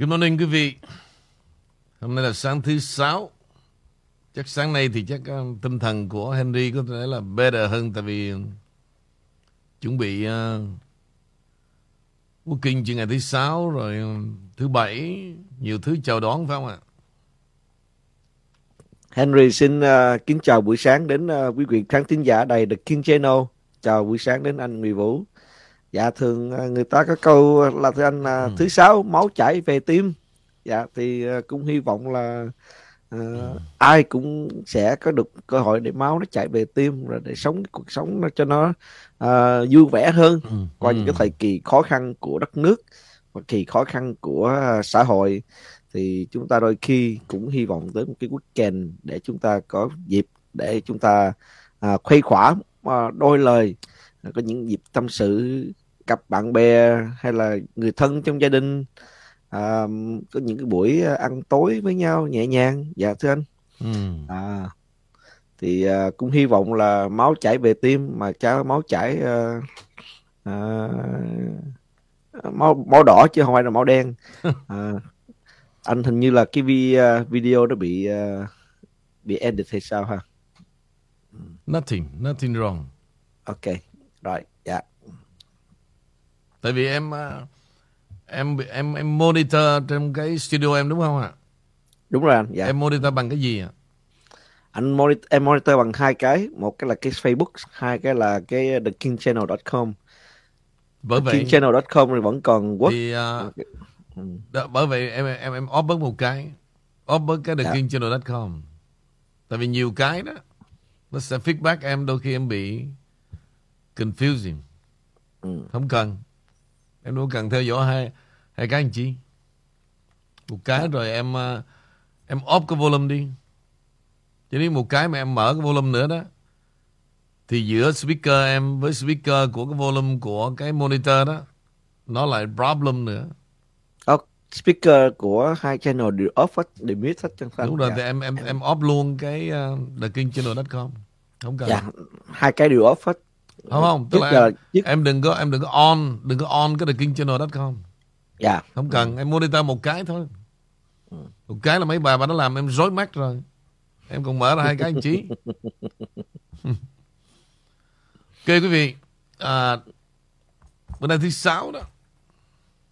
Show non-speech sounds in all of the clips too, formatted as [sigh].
Good morning quý vị. Hôm nay là sáng thứ sáu. Chắc sáng nay thì chắc um, uh, tinh thần của Henry có thể là better hơn tại vì chuẩn bị uh, working chuyện ngày thứ sáu rồi um, thứ bảy nhiều thứ chào đón phải không ạ? Henry xin uh, kính chào buổi sáng đến uh, quý vị khán thính giả đầy The King Channel. Chào buổi sáng đến anh Nguyễn Vũ. Dạ thường uh, người ta có câu là thưa anh uh, ừ. thứ sáu máu chảy về tim. Dạ thì uh, cũng hy vọng là uh, ừ. ai cũng sẽ có được cơ hội để máu nó chảy về tim rồi để sống cuộc sống nó cho nó uh, vui vẻ hơn ừ. qua ừ. những cái thời kỳ khó khăn của đất nước và kỳ khó khăn của uh, xã hội thì chúng ta đôi khi cũng hy vọng tới một cái weekend để chúng ta có dịp để chúng ta à, khuây khỏa à, đôi lời à, có những dịp tâm sự gặp bạn bè hay là người thân trong gia đình. À, có những cái buổi ăn tối với nhau nhẹ nhàng. Dạ thưa anh. Ừ. à, thì à, cũng hy vọng là máu chảy về tim mà cháu máu chảy à, à, máu máu đỏ chứ không phải là máu đen. [laughs] À, anh hình như là cái video nó bị uh, bị edit hay sao ha? Nothing nothing wrong. Ok rồi dạ yeah. tại vì em uh, em em em monitor trong cái studio em đúng không ạ? Đúng rồi anh dạ. Em monitor bằng cái gì ạ? Anh monitor, em monitor bằng hai cái một cái là cái Facebook hai cái là cái thekingchannel.com bởi vậy kingchannel.com thì vẫn còn work thì uh. Đó, bởi vậy em em em off bớt một cái. Off bớt cái thekingchannel.com tại vì nhiều cái đó nó sẽ feedback em đôi khi em bị confusing ừ. không cần em đâu cần theo dõi hai hai cái anh chị một cái rồi em uh, em off cái volume đi cho nên một cái mà em mở cái volume nữa đó thì giữa speaker em với speaker của cái volume của cái monitor đó nó lại problem nữa speaker của hai channel đều off hết, đều mute hết chân Đúng rồi, dạ. thì em em em off luôn cái uh, thekingchannel.com. Không cần. Dạ, hai cái đều off hết. Không không, tức là em, em đừng có em đừng có on, đừng có on cái thekingchannel.com. Dạ. Không cần, em monitor một cái thôi. Ừ. Một cái là mấy bà bà nó làm em rối mắt rồi. Em còn mở ra hai cái anh chí. [laughs] ok quý vị, à, bữa nay thứ sáu đó.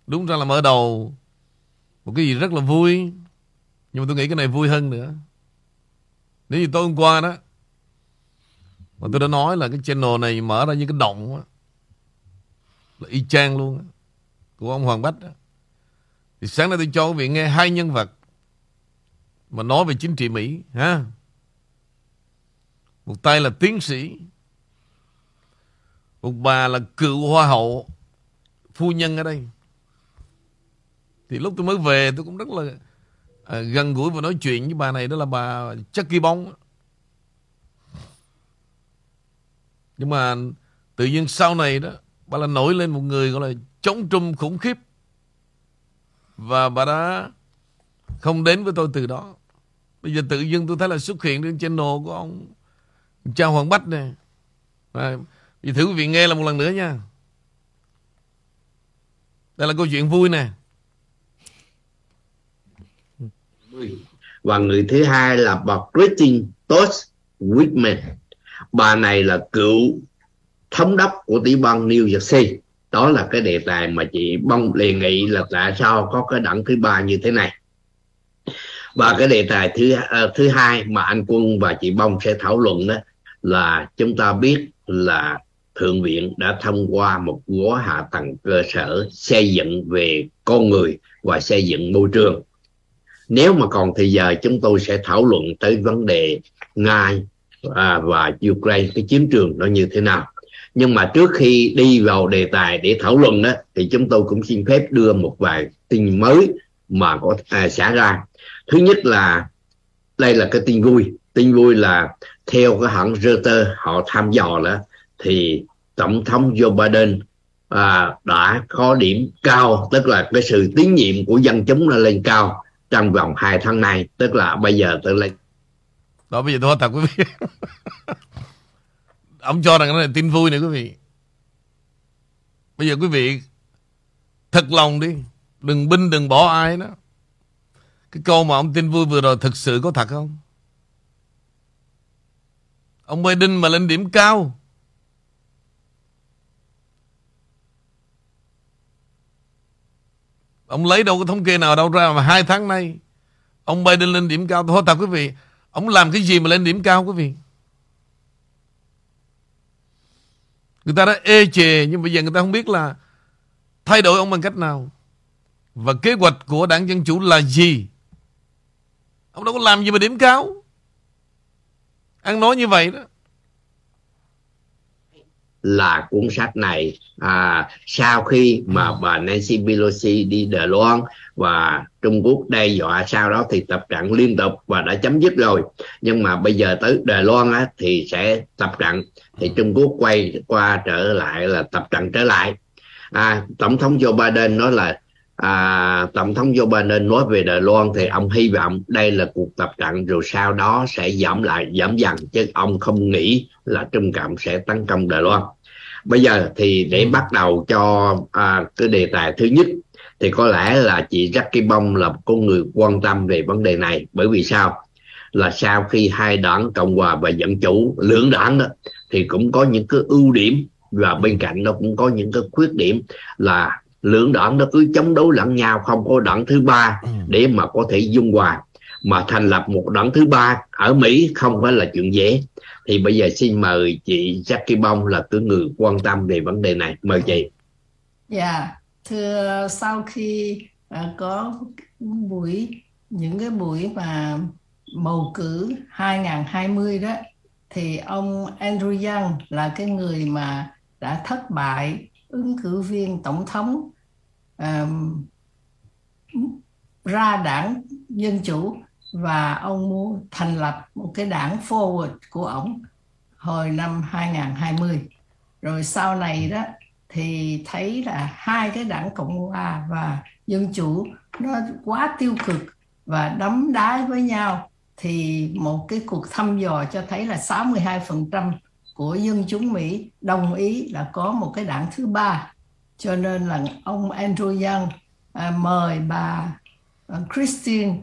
Đúng ra là mở đầu một cái gì rất là vui nhưng mà tôi nghĩ cái này vui hơn nữa nếu như tối hôm qua đó mà tôi đã nói là cái channel này mở ra như cái động á. Là y chang luôn á. Của ông Hoàng Bách đó. thì sáng nay tôi cho quý vị nghe hai nhân vật mà nói về chính trị Mỹ ha. Một tay là tiến sĩ một bà là cựu hoa hậu phu nhân ở đây. Thì lúc tôi mới về tôi cũng rất là à, gần gũi và nói chuyện với bà này đó là bà Chucky Bong Nhưng mà tự nhiên sau này đó bà là nổi lên một người gọi là chống trung khủng khiếp. Và bà đã không đến với tôi từ đó. Bây giờ tự nhiên tôi thấy là xuất hiện trên channel của ông Cha Hoàng Bách này. À, vì thử quý vị nghe là một lần nữa nha. Đây là câu chuyện vui nè. và người thứ hai là bà Christine Tosh Whitman bà này là cựu thống đốc của tiểu bang New Jersey. Đó là cái đề tài mà chị bông đề nghị là tại sao có cái đẳng thứ ba như thế này. Và cái đề tài thứ uh, thứ hai mà anh quân và chị bông sẽ thảo luận đó là chúng ta biết là thượng viện đã thông qua một gói hạ tầng cơ sở xây dựng về con người và xây dựng môi trường. Nếu mà còn thì giờ chúng tôi sẽ thảo luận tới vấn đề nga à, và ukraine cái chiến trường nó như thế nào? Nhưng mà trước khi đi vào đề tài để thảo luận đó thì chúng tôi cũng xin phép đưa một vài tin mới mà có à, xảy ra. Thứ nhất là đây là cái tin vui. Tin vui là theo cái hãng Reuters họ thăm dò đó thì tổng thống Joe Biden à, đã có điểm cao tức là cái sự tín nhiệm của dân chúng nó lên cao trong vòng 2 tháng này tức là bây giờ tới lên đó, bây giờ tôi thật quý vị. [laughs] Ông cho rằng cái này tin vui này quý vị. Bây giờ quý vị thật lòng đi. Đừng binh, đừng bỏ ai đó. Cái câu mà ông tin vui vừa rồi thực sự có thật không? Ông Biden mà lên điểm cao. Ông lấy đâu có thống kê nào đâu ra mà hai tháng nay ông Biden lên điểm cao. Thôi thật quý vị ông làm cái gì mà lên điểm cao quý vị người ta đã ê chề, nhưng bây giờ người ta không biết là thay đổi ông bằng cách nào và kế hoạch của đảng Dân Chủ là gì? Ông đâu có làm gì mà điểm cao. Ăn nói như vậy đó. Là cuốn sách này à, sau khi mà bà Nancy Pelosi đi Đài Loan và Trung Quốc đe dọa sau đó thì tập trận liên tục và đã chấm dứt rồi. Nhưng mà bây giờ tới Đài Loan á, thì sẽ tập trận. Thì Trung Quốc quay qua trở lại là tập trận trở lại. À, tổng thống Joe Biden nói là à, tổng thống Joe Biden nói về Đài Loan thì ông hy vọng đây là cuộc tập trận rồi sau đó sẽ giảm lại giảm dần chứ ông không nghĩ là Trung Cộng sẽ tấn công Đài Loan bây giờ thì để bắt đầu cho à, cái đề tài thứ nhất thì có lẽ là chị Jackie Bông là một con người quan tâm về vấn đề này. Bởi vì sao? Là sau khi hai đảng cộng hòa và dân chủ lưỡng đảng đó thì cũng có những cái ưu điểm và bên cạnh nó cũng có những cái khuyết điểm là lưỡng đảng nó cứ chống đối lẫn nhau không có đảng thứ ba ừ. để mà có thể dung hòa mà thành lập một đảng thứ ba ở Mỹ không phải là chuyện dễ. Thì bây giờ xin mời chị Jackie Bông là cái người quan tâm về vấn đề này. Mời chị. Dạ yeah. thưa sau khi uh, có buổi những cái buổi mà bầu cử 2020 đó thì ông Andrew Yang là cái người mà đã thất bại ứng cử viên tổng thống um, ra đảng Dân Chủ và ông muốn thành lập một cái đảng Forward của ông hồi năm 2020. Rồi sau này đó thì thấy là hai cái đảng Cộng hòa và Dân Chủ nó quá tiêu cực và đấm đá với nhau thì một cái cuộc thăm dò cho thấy là 62% của dân chúng Mỹ đồng ý là có một cái đảng thứ ba cho nên là ông Andrew Young à, mời bà à, Christine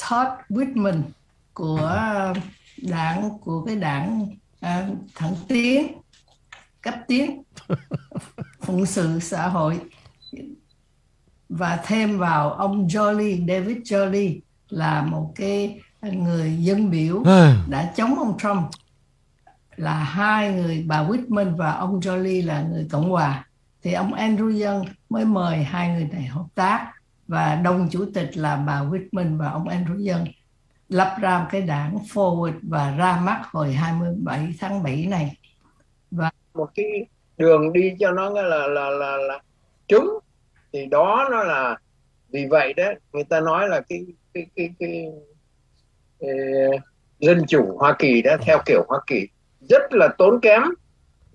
Todd Whitman của đảng của cái đảng à, thẳng tiến cấp tiến [laughs] phụng sự xã hội. Và thêm vào ông Jolie David Jolie là một cái người dân biểu đã chống ông Trump. Là hai người bà Whitman và ông Jolie là người cộng hòa. Thì ông Andrew Young mới mời hai người này hợp tác và đồng chủ tịch là bà Whitman và ông Andrew Young lập ra một cái đảng Forward và ra mắt hồi 27 tháng 7 này. Và một cái đường đi cho nó là là là là, là trúng. Thì đó nó là vì vậy đó người ta nói là cái cái cái cái, cái dân chủ Hoa Kỳ đã theo kiểu Hoa Kỳ rất là tốn kém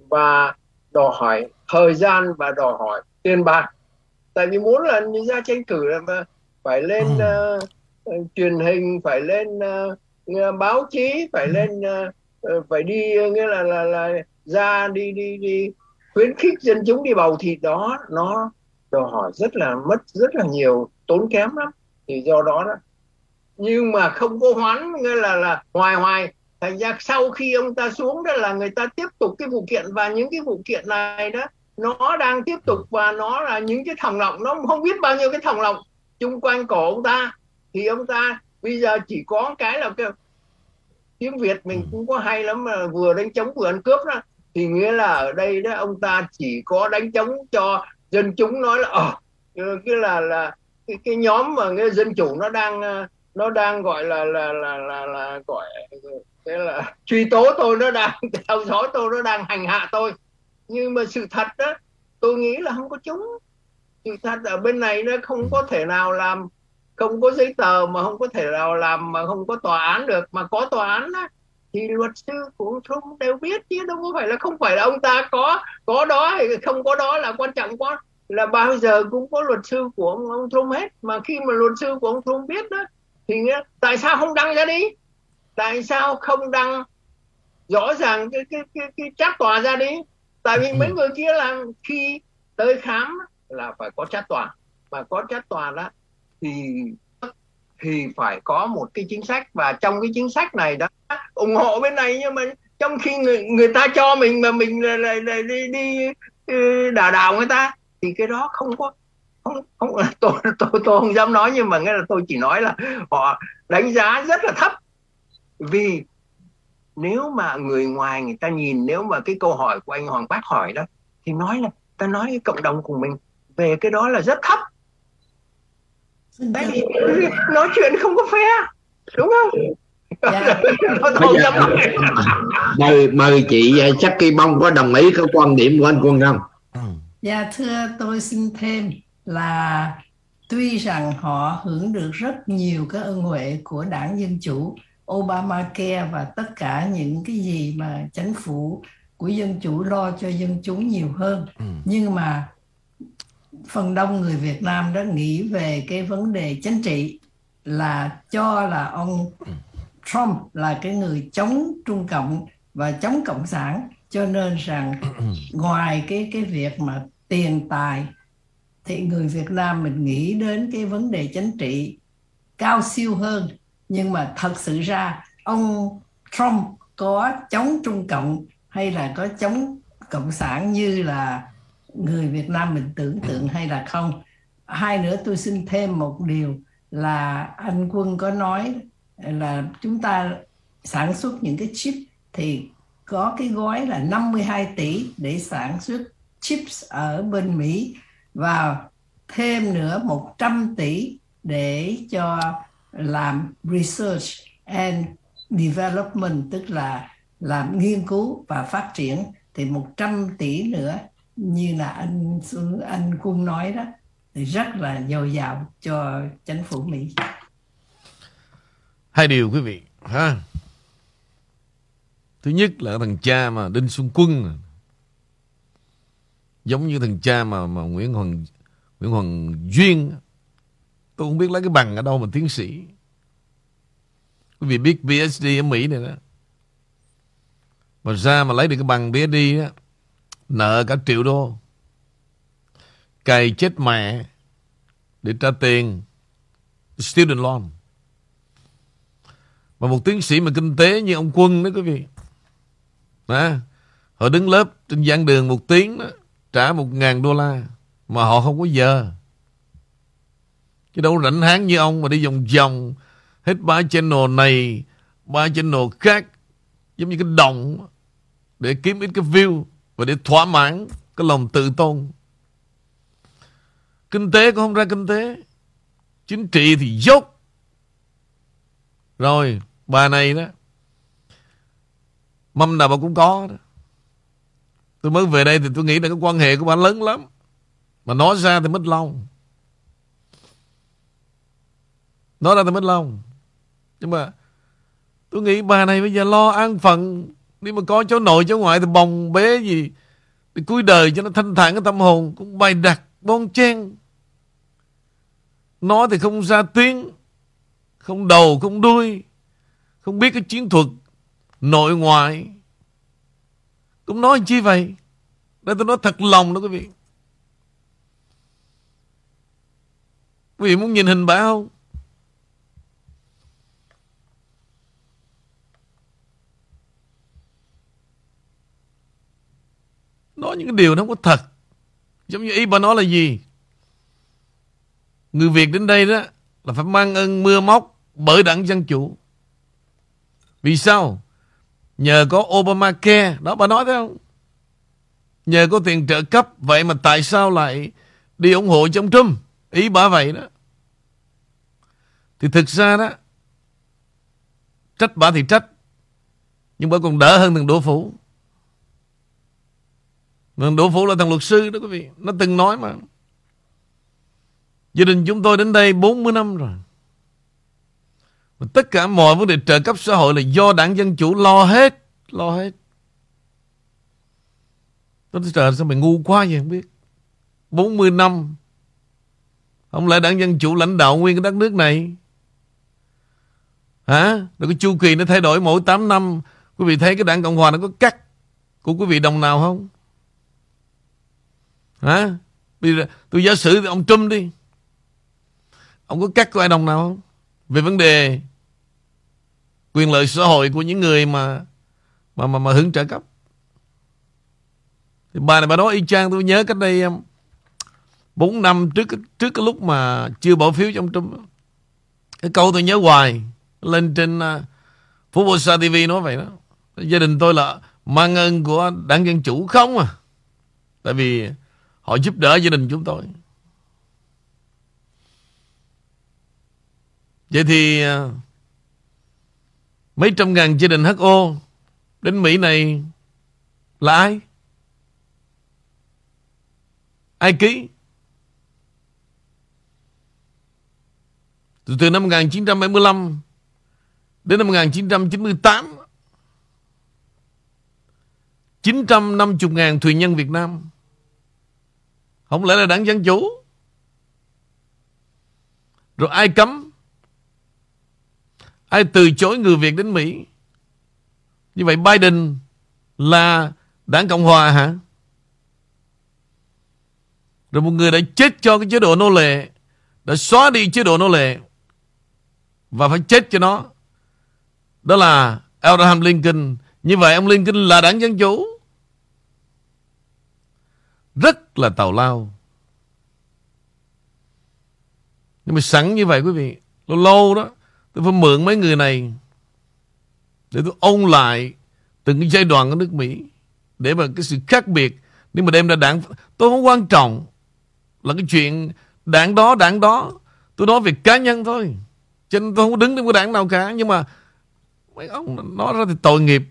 và đòi hỏi thời gian và đòi hỏi tiền bạc tại vì muốn là ra tranh cử là phải lên ừ. uh, truyền hình phải lên uh, báo chí phải ừ. lên uh, phải đi nghĩa là là là ra đi đi đi khuyến khích dân chúng đi bầu thì đó nó đòi hỏi rất là mất rất là nhiều tốn kém lắm thì do đó đó nhưng mà không có hoán nghĩa là là hoài hoài thành ra sau khi ông ta xuống đó là người ta tiếp tục cái vụ kiện và những cái vụ kiện này đó nó đang tiếp tục và nó là những cái thòng lọng nó không biết bao nhiêu cái thòng lọng chung quanh cổ ông ta. Thì ông ta bây giờ chỉ có cái là cái tiếng Việt mình cũng có hay lắm mà vừa đánh chống vừa ăn cướp đó. Thì nghĩa là ở đây đó ông ta chỉ có đánh chống cho dân chúng nói là ờ cái là là cái, cái nhóm mà cái dân chủ nó đang nó đang gọi là là là là, là gọi thế là truy tố tôi nó đang [laughs] theo dõi tôi nó đang hành hạ tôi nhưng mà sự thật đó tôi nghĩ là không có chúng. Sự thật ở bên này nó không có thể nào làm không có giấy tờ mà không có thể nào làm mà không có tòa án được. Mà có tòa án đó, thì luật sư của ông Trump đều biết chứ đâu có phải là không phải là ông ta có có đó hay không có đó là quan trọng quá. Là bao giờ cũng có luật sư của ông, ông Trump hết. Mà khi mà luật sư của ông Trump biết đó thì tại sao không đăng ra đi? Tại sao không đăng rõ ràng cái cái cái, cái trách tòa ra đi tại vì mấy người kia là khi tới khám là phải có trách tòa. Mà có trách toàn đó thì thì phải có một cái chính sách. Và trong cái chính sách này đó ủng hộ bên này nhưng mà trong khi người người ta cho mình mà mình lại, lại, lại đi đi đà đảo người ta thì cái đó không có không không [laughs] tôi tôi tôi không dám nói nhưng mà nghe là tôi chỉ nói là họ đánh giá rất là thấp. Vì nếu mà người ngoài người ta nhìn nếu mà cái câu hỏi của anh Hoàng Bác hỏi đó thì nói là ta nói cái cộng đồng của mình về cái đó là rất thấp. Đấy, nói chuyện không có phe đúng không? Dạ. mời mời chị chắc kỳ bông có đồng ý cái quan điểm của anh quân không? Dạ thưa tôi xin thêm là tuy rằng họ hưởng được rất nhiều cái ân huệ của đảng Dân Chủ, Obamacare và tất cả những cái gì mà chính phủ của Dân Chủ lo cho dân chúng nhiều hơn. Ừ. Nhưng mà phần đông người Việt Nam đã nghĩ về cái vấn đề chính trị là cho là ông ừ. Trump là cái người chống Trung Cộng và chống Cộng sản cho nên rằng ừ. ngoài cái cái việc mà tiền tài thì người Việt Nam mình nghĩ đến cái vấn đề chính trị cao siêu hơn nhưng mà thật sự ra, ông Trump có chống Trung Cộng hay là có chống Cộng sản như là người Việt Nam mình tưởng tượng hay là không? Hai nữa, tôi xin thêm một điều là anh Quân có nói là chúng ta sản xuất những cái chip thì có cái gói là 52 tỷ để sản xuất chips ở bên Mỹ và thêm nữa 100 tỷ để cho làm research and development, tức là làm nghiên cứu và phát triển thì 100 tỷ nữa, như là anh anh Quân nói đó, thì rất là dồi dào cho chính phủ Mỹ. Hai điều quý vị, ha. Thứ nhất là thằng cha mà Đinh Xuân Quân giống như thằng cha mà mà Nguyễn Hoàng Nguyễn Hoàng Duyên tôi không biết lấy cái bằng ở đâu mà tiến sĩ. Quý vị biết PhD ở Mỹ này đó. Mà ra mà lấy được cái bằng PhD đó nợ cả triệu đô. Cày chết mẹ để trả tiền student loan. Mà một tiến sĩ mà kinh tế như ông Quân đó quý vị. Đó, họ đứng lớp trên giảng đường một tiếng đó trả một ngàn đô la mà họ không có giờ. Chứ đâu rảnh háng như ông mà đi vòng vòng hết ba channel này, ba channel khác giống như cái đồng để kiếm ít cái view và để thỏa mãn cái lòng tự tôn. Kinh tế cũng không ra kinh tế. Chính trị thì dốc. Rồi, bà này đó mâm nào bà cũng có đó. Tôi mới về đây thì tôi nghĩ là cái quan hệ của bà lớn lắm. Mà nói ra thì mất lòng. Nói ra tôi mất lòng. Nhưng mà tôi nghĩ bà này bây giờ lo an phận. đi mà có cháu nội, cháu ngoại thì bồng bế gì. Thì cuối đời cho nó thanh thản cái tâm hồn. Cũng bày đặt bon chen. Nói thì không ra tiếng. Không đầu, không đuôi. Không biết cái chiến thuật nội ngoại. Cũng nói chi vậy? Đây tôi nói thật lòng đó quý vị. Quý vị muốn nhìn hình bà không? Nói những cái điều nó không có thật. Giống như ý bà nói là gì? Người Việt đến đây đó là phải mang ơn mưa móc bởi đảng Dân Chủ. Vì sao? Nhờ có Obamacare. Đó bà nói thấy không? Nhờ có tiền trợ cấp Vậy mà tại sao lại Đi ủng hộ cho ông Trump Ý bà vậy đó Thì thực ra đó, Trách bà thì trách, Nhưng bà còn đỡ hơn thằng Đỗ Phủ Thằng Đỗ Phủ là thằng luật sư đó quý vị. Nó từng nói mà. Gia đình chúng tôi đến đây 40 năm rồi. Và Tất cả mọi vấn đề trợ cấp xã hội Là do đảng Dân Chủ lo hết Lo hết. Tôi nói trời sao mày ngu quá vậy, không biết. 40 năm. Không lẽ đảng Dân Chủ lãnh đạo nguyên cái đất nước này? Hả? Rồi cái chu kỳ nó thay đổi mỗi 8 năm. Quý vị thấy cái đảng Cộng Hòa nó có cắt Của quý vị đồng nào không? Hả? Bây giờ tôi giả sử ông Trump đi. Ông có cắt của ai đồng nào không? Về vấn đề quyền lợi xã hội của những người mà mà mà, mà hưởng trợ cấp. Thì bà này bà nói y chang tôi nhớ cách đây um, bốn năm trước trước cái lúc mà chưa bỏ phiếu trong Trump cái câu tôi nhớ hoài lên trên uh, phố Bồ Sa TV nói vậy đó. Gia đình tôi là mang ơn của đảng Dân Chủ không à? Tại vì họ giúp đỡ gia đình chúng tôi. Vậy thì à, mấy trăm ngàn gia đình HO đến Mỹ này là ai? Ai ký? Từ, từ năm 1975 đến năm 1998 950 ngàn thuyền nhân Việt Nam không lẽ là đảng Dân Chủ Rồi ai cấm? Ai từ chối người Việt đến Mỹ? Như vậy Biden Là đảng Cộng Hòa hả? Rồi một người đã chết cho cái chế độ nô lệ, Đã xóa đi chế độ nô lệ Và phải chết cho nó. Đó là Abraham Lincoln. Như vậy ông Lincoln là đảng Dân Chủ rất là tào lao. Nhưng mà sẵn như vậy quý vị, lâu lâu đó, tôi phải mượn mấy người này để tôi ôn lại từng cái giai đoạn của nước Mỹ để mà cái sự khác biệt nếu mà đem ra đảng tôi không quan trọng là cái chuyện đảng đó đảng đó. Tôi nói về cá nhân thôi cho nên tôi không đứng trong cái đảng nào cả. Nhưng mà mấy ông nói ra thì tội nghiệp.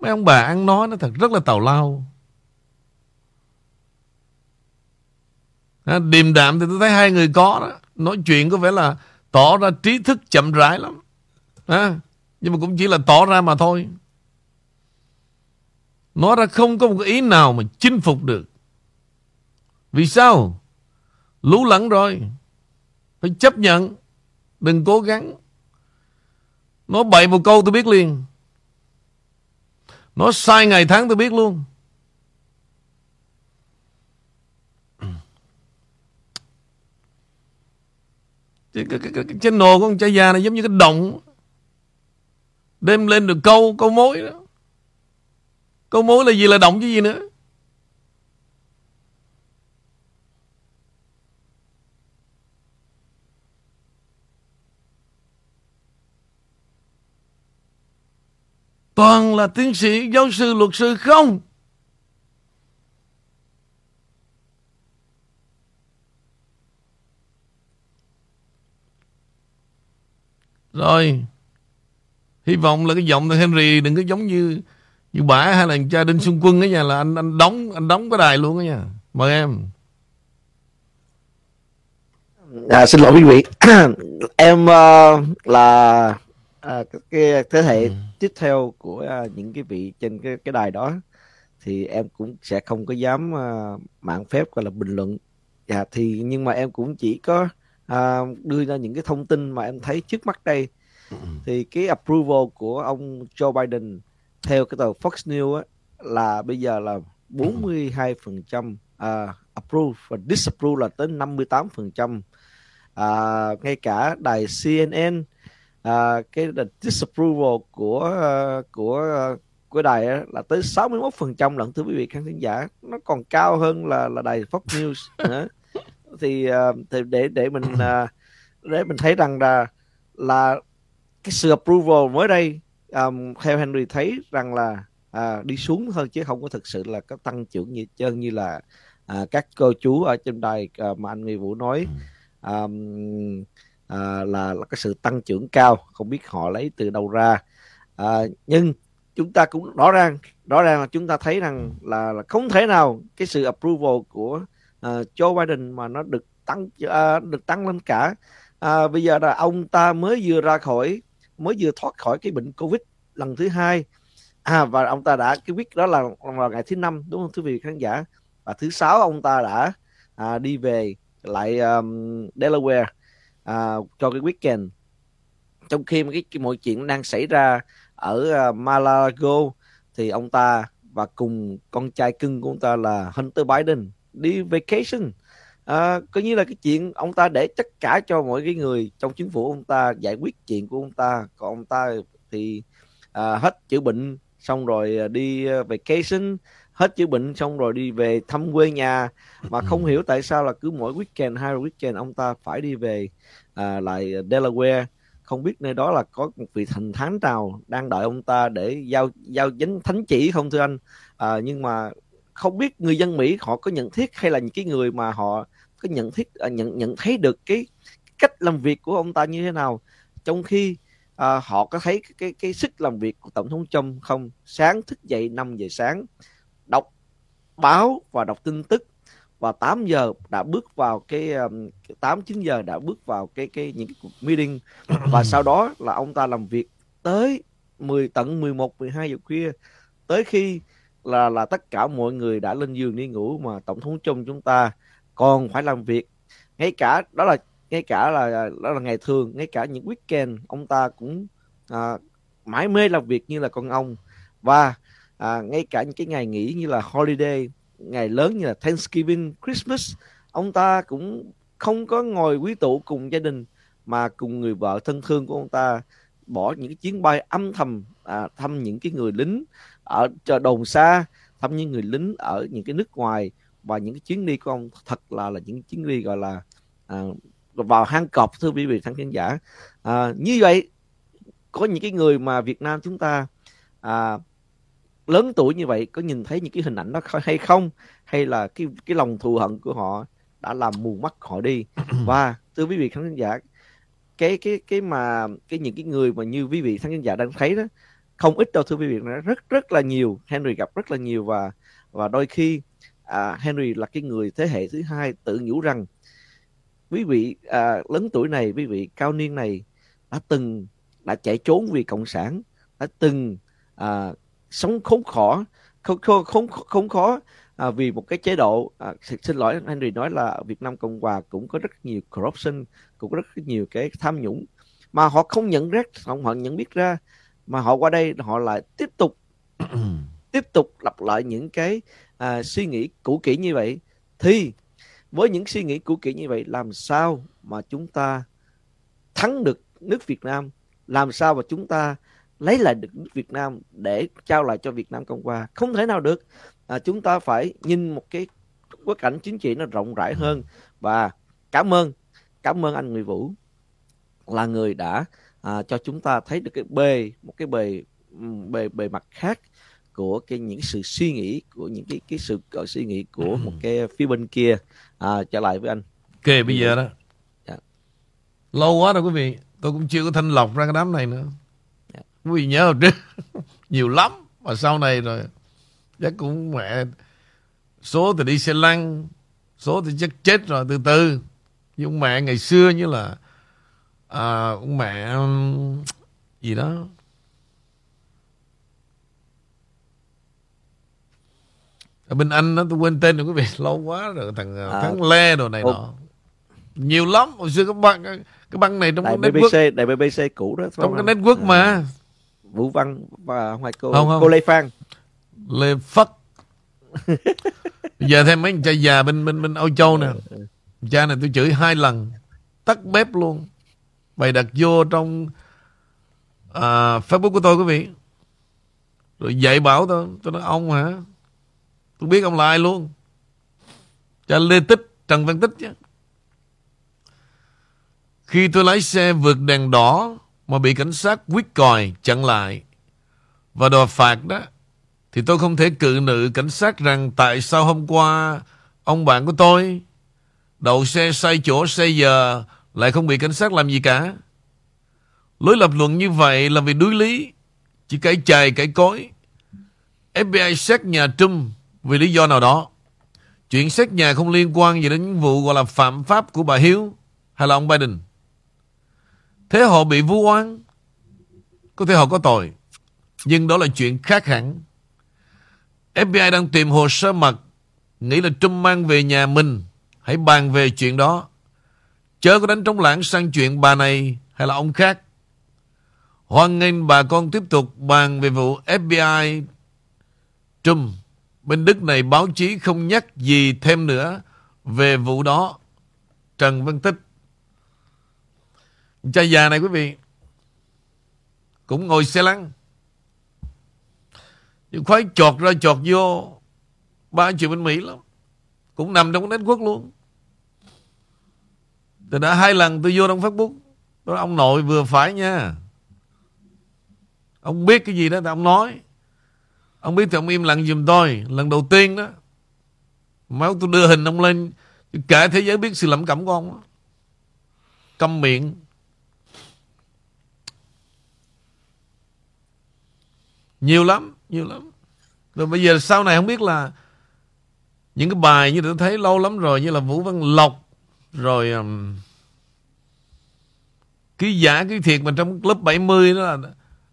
Mấy ông bà ăn nói nó thật rất là tào lao. À, điềm đạm thì tôi thấy hai người có đó. Nói chuyện có vẻ là tỏ ra trí thức chậm rãi lắm. À, nhưng mà cũng chỉ là tỏ ra mà thôi. Nói ra không có một cái ý nào mà chinh phục được. Vì sao? Lú lẫn rồi. Phải chấp nhận. Đừng cố gắng. Nói bậy một câu tôi biết liền. Nói sai ngày tháng tôi biết luôn. Cái, cái, cái, cái channel của con trai già này giống như cái động đem lên được câu câu mối đó. Câu mối là gì là động chứ gì nữa? Toàn là tiến sĩ giáo sư luật sư không? Rồi Hy vọng là cái giọng thằng Henry đừng có giống như như bả hay là cha Đinh Xuân Quân ấy nha là anh anh đóng anh đóng cái đài luôn đó nha. Mời em. À, xin lỗi quý vị. [clears throat] em uh, là uh, cái thế hệ ừ. tiếp theo của uh, những cái vị trên cái cái đài đó thì em cũng sẽ không có dám uh, mạng phép gọi là bình luận. Dạ thì nhưng mà em cũng chỉ có à, đưa ra những cái thông tin mà em thấy trước mắt đây ừ. thì cái approval của ông Joe Biden theo cái tờ Fox News á, là bây giờ là 42% à, approve và disapprove là tới 58%. À, ngay cả đài CNN à, cái disapproval của uh, của của đài là tới 61% lận thưa quý vị khán thính giả nó còn cao hơn là là đài Fox News nữa thì uh, thì để để mình uh, để mình thấy rằng là là cái sự approval mới đây um, theo Henry thấy rằng là à, đi xuống hơn chứ không có thực sự là có tăng trưởng như chân như là à, các cô chú ở trên đài à, mà anh Nghi Vũ nói. Um, à, là là cái sự tăng trưởng cao không biết họ lấy từ đâu ra. À, nhưng chúng ta cũng rõ ràng rõ ràng là chúng ta thấy rằng là, là không thể nào cái sự approval của uh, Joe Biden mà nó được tăng uh, được tăng lên cả. Uh, bây giờ là ông ta mới vừa ra khỏi mới vừa thoát khỏi cái bệnh covid lần thứ hai. À, và ông ta đã cái week đó là vào ngày thứ năm đúng không quý vị khán giả? Và thứ sáu ông ta đã à, đi về lại um, Delaware à, cho cái weekend. Trong khi cái, cái mọi chuyện đang xảy ra ở uh, Malago thì ông ta và cùng con trai cưng của ông ta là Hunter Biden đi vacation. À, coi như là cái chuyện ông ta để tất cả cho mọi cái người trong chính phủ ông ta giải quyết chuyện của ông ta. Còn ông ta thì à, hết chữa bệnh xong rồi à, đi à, vacation hết chữa bệnh xong rồi đi về thăm quê nhà. Mà không hiểu tại sao là cứ mỗi weekend hai weekend ông ta phải đi về à, lại Delaware. Không biết nơi đó là có một vị thành thánh nào đang đợi ông ta để giao giao dính thánh chỉ không thưa anh? À, nhưng mà không biết người dân Mỹ họ có nhận thiết hay là những cái người mà họ có nhận thiết à, nhận nhận thấy được cái cách làm việc của ông ta như thế nào. Trong khi à, họ có thấy cái, cái cái sức làm việc của tổng thống Trump không? Sáng thức dậy 5 giờ sáng đọc báo và đọc tin tức và 8 giờ đã bước vào cái um, 8 9 giờ đã bước vào cái cái những cái cuộc meeting. Và [coughs] sau đó là ông ta làm việc tới 10 tận 11 12 giờ khuya. Tới khi là là tất cả mọi người đã lên giường đi ngủ mà tổng thống Trump chúng ta còn phải làm việc. Ngay cả đó là ngay cả là đó là ngày thường ngay cả những weekend ông ta cũng à, mãi mê làm việc như là con ông. Và à, ngay cả những cái ngày nghỉ như là holiday ngày lớn như là Thanksgiving, Christmas ông ta cũng không có ngồi quý tụ cùng gia đình mà cùng người vợ thân thương của ông ta bỏ những chuyến bay âm thầm à, thăm những cái người lính ở chờ đồn xa thăm những người lính ở những cái nước ngoài và những cái chuyến đi của ông thật là là những chuyến đi gọi là à, vào hang cọp thưa quý vị khán thính giả. À, như vậy có những cái người mà Việt Nam chúng ta à, lớn tuổi như vậy có nhìn thấy những cái hình ảnh đó hay không? Hay là cái cái lòng thù hận của họ đã làm mù mắt họ đi? [clears throat] Và thưa quý vị khán giả cái cái cái mà cái những cái người mà như quý vị khán giả đang thấy đó không ít đâu thưa quý vị rất rất là nhiều. Henry gặp rất là nhiều và và đôi khi à, Henry là cái người thế hệ thứ hai tự nhủ rằng quý vị à, lớn tuổi này quý vị cao niên này đã từng đã chạy trốn vì cộng sản đã từng à, sống khốn khổ không không không không khó à, vì một cái chế độ à, xin lỗi Henry nói là Việt Nam Cộng Hòa cũng có rất nhiều corruption cũng có rất nhiều cái tham nhũng. Mà họ không nhận ra không họ nhận biết ra mà họ qua đây họ lại tiếp tục [clears throat] tiếp tục lặp lại những cái à, suy nghĩ cũ kỹ như vậy. Thì với những suy nghĩ cũ kỹ như vậy làm sao mà chúng ta thắng được nước Việt Nam? Làm sao mà chúng ta lấy lại được nước Việt Nam để trao lại cho Việt Nam Cộng Hòa? Không thể nào được. À, chúng ta phải nhìn một cái bối cảnh chính trị nó rộng rãi hơn. Và cảm ơn cảm ơn anh Nguyễn Vũ là người đã à, cho chúng ta thấy được cái bề một cái bề bề bề mặt khác của cái những sự suy nghĩ của những cái cái sự uh, suy nghĩ của một cái phía bên kia à, trở lại với anh. Ok bây giờ đó. Dạ. Lâu quá rồi quý vị, tôi cũng chưa có thanh lọc ra cái đám này nữa. Dạ. Quý vị nhớ trước [laughs] nhiều lắm mà sau này rồi chắc cũng mẹ số thì đi xe lăn, số thì chắc chết rồi từ từ. Nhưng mẹ ngày xưa như là à, mẹ gì đó ở bên anh đó tôi quên tên rồi quý vị lâu quá rồi thằng à, thằng le đồ này nọ nhiều lắm hồi xưa các băng cái băng này trong đại cái BBC network. đại BBC cũ đó trong cái network à. mà Vũ Văn và ngoài cô không, không. cô Lê Phan Lê Phất giờ thêm mấy cha già bên bên bên Âu Châu nè [laughs] cha này tôi chửi hai lần tắt bếp luôn bày đặt vô trong uh, Facebook của tôi quý vị. Rồi dạy bảo tôi tôi nói ông hả? Tôi biết ông là ai luôn. Cha Lê Tích Trần Văn Tích chứ khi tôi lái xe vượt đèn đỏ mà bị cảnh sát quyết còi chặn lại và đòi phạt đó thì tôi không thể cự nữ cảnh sát rằng tại sao hôm qua ông bạn của tôi đậu xe sai chỗ sai giờ lại không bị cảnh sát làm gì cả. Lối lập luận như vậy là vì đối lý, chỉ cãi chài cãi cối. FBI xét nhà Trump vì lý do nào đó. Chuyện xét nhà không liên quan gì đến những vụ gọi là phạm pháp của bà Hiếu hay là ông Biden. Thế họ bị vu oan. Có thể họ có tội. Nhưng đó là chuyện khác hẳn. FBI đang tìm hồ sơ mật nghĩ là Trump mang về nhà mình. Hãy bàn về chuyện đó. Chớ có đánh trống lãng sang chuyện bà này hay là ông khác. Hoan nghênh bà con tiếp tục bàn về vụ FBI Trump. Bên Đức này báo chí không nhắc gì thêm nữa. về vụ đó. Trần Văn Tích. Cha già này quý vị, cũng ngồi xe lăn. Nhưng khoái chọt ra chọt vô, ba chuyện bên Mỹ lắm. Cũng nằm trong network luôn tôi đã hai lần tôi vô trong Facebook. Đó ông nội vừa phải nha. Ông biết cái gì đó, thì ông nói. Ông biết thì ông im lặng giùm tôi. Lần đầu tiên đó. Máu tôi đưa hình ông lên. Cả thế giới biết sự lẩm cẩm của ông. Câm miệng. Nhiều lắm. Nhiều lắm. Rồi bây giờ sau này không biết là những cái bài như tôi thấy lâu lắm rồi, như là Vũ Văn Lộc rồi um, cái giả cái thiệt mà trong lớp 70 đó là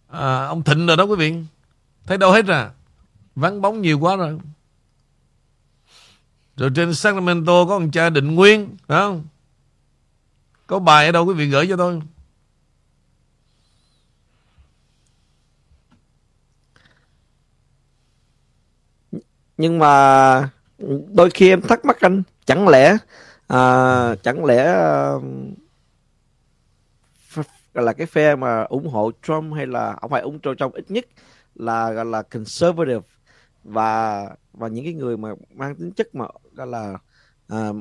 à, ông Thịnh rồi đó quý vị. Thấy đâu hết à. Vắng bóng nhiều quá rồi. Rồi trên Sacramento có ông cha Định Nguyên phải không? Có bài ở đâu quý vị gửi cho tôi? Nhưng mà đôi khi em thắc mắc anh chẳng lẽ à, chẳng lẽ uh, là cái phe mà ủng hộ Trump hay là không phải ủng hộ Trump ít nhất là gọi là conservative và và những cái người mà mang tính chất mà gọi là uh,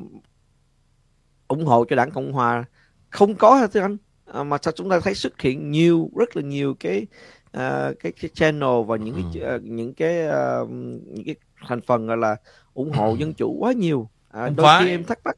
ủng hộ cho đảng cộng hòa không có hả thưa anh? À, mà sao chúng ta thấy xuất hiện nhiều rất là nhiều cái uh, cái, cái channel và những cái uh, những cái uh, những cái thành phần gọi là ủng hộ dân chủ quá nhiều. À, đôi khi em thắc mắc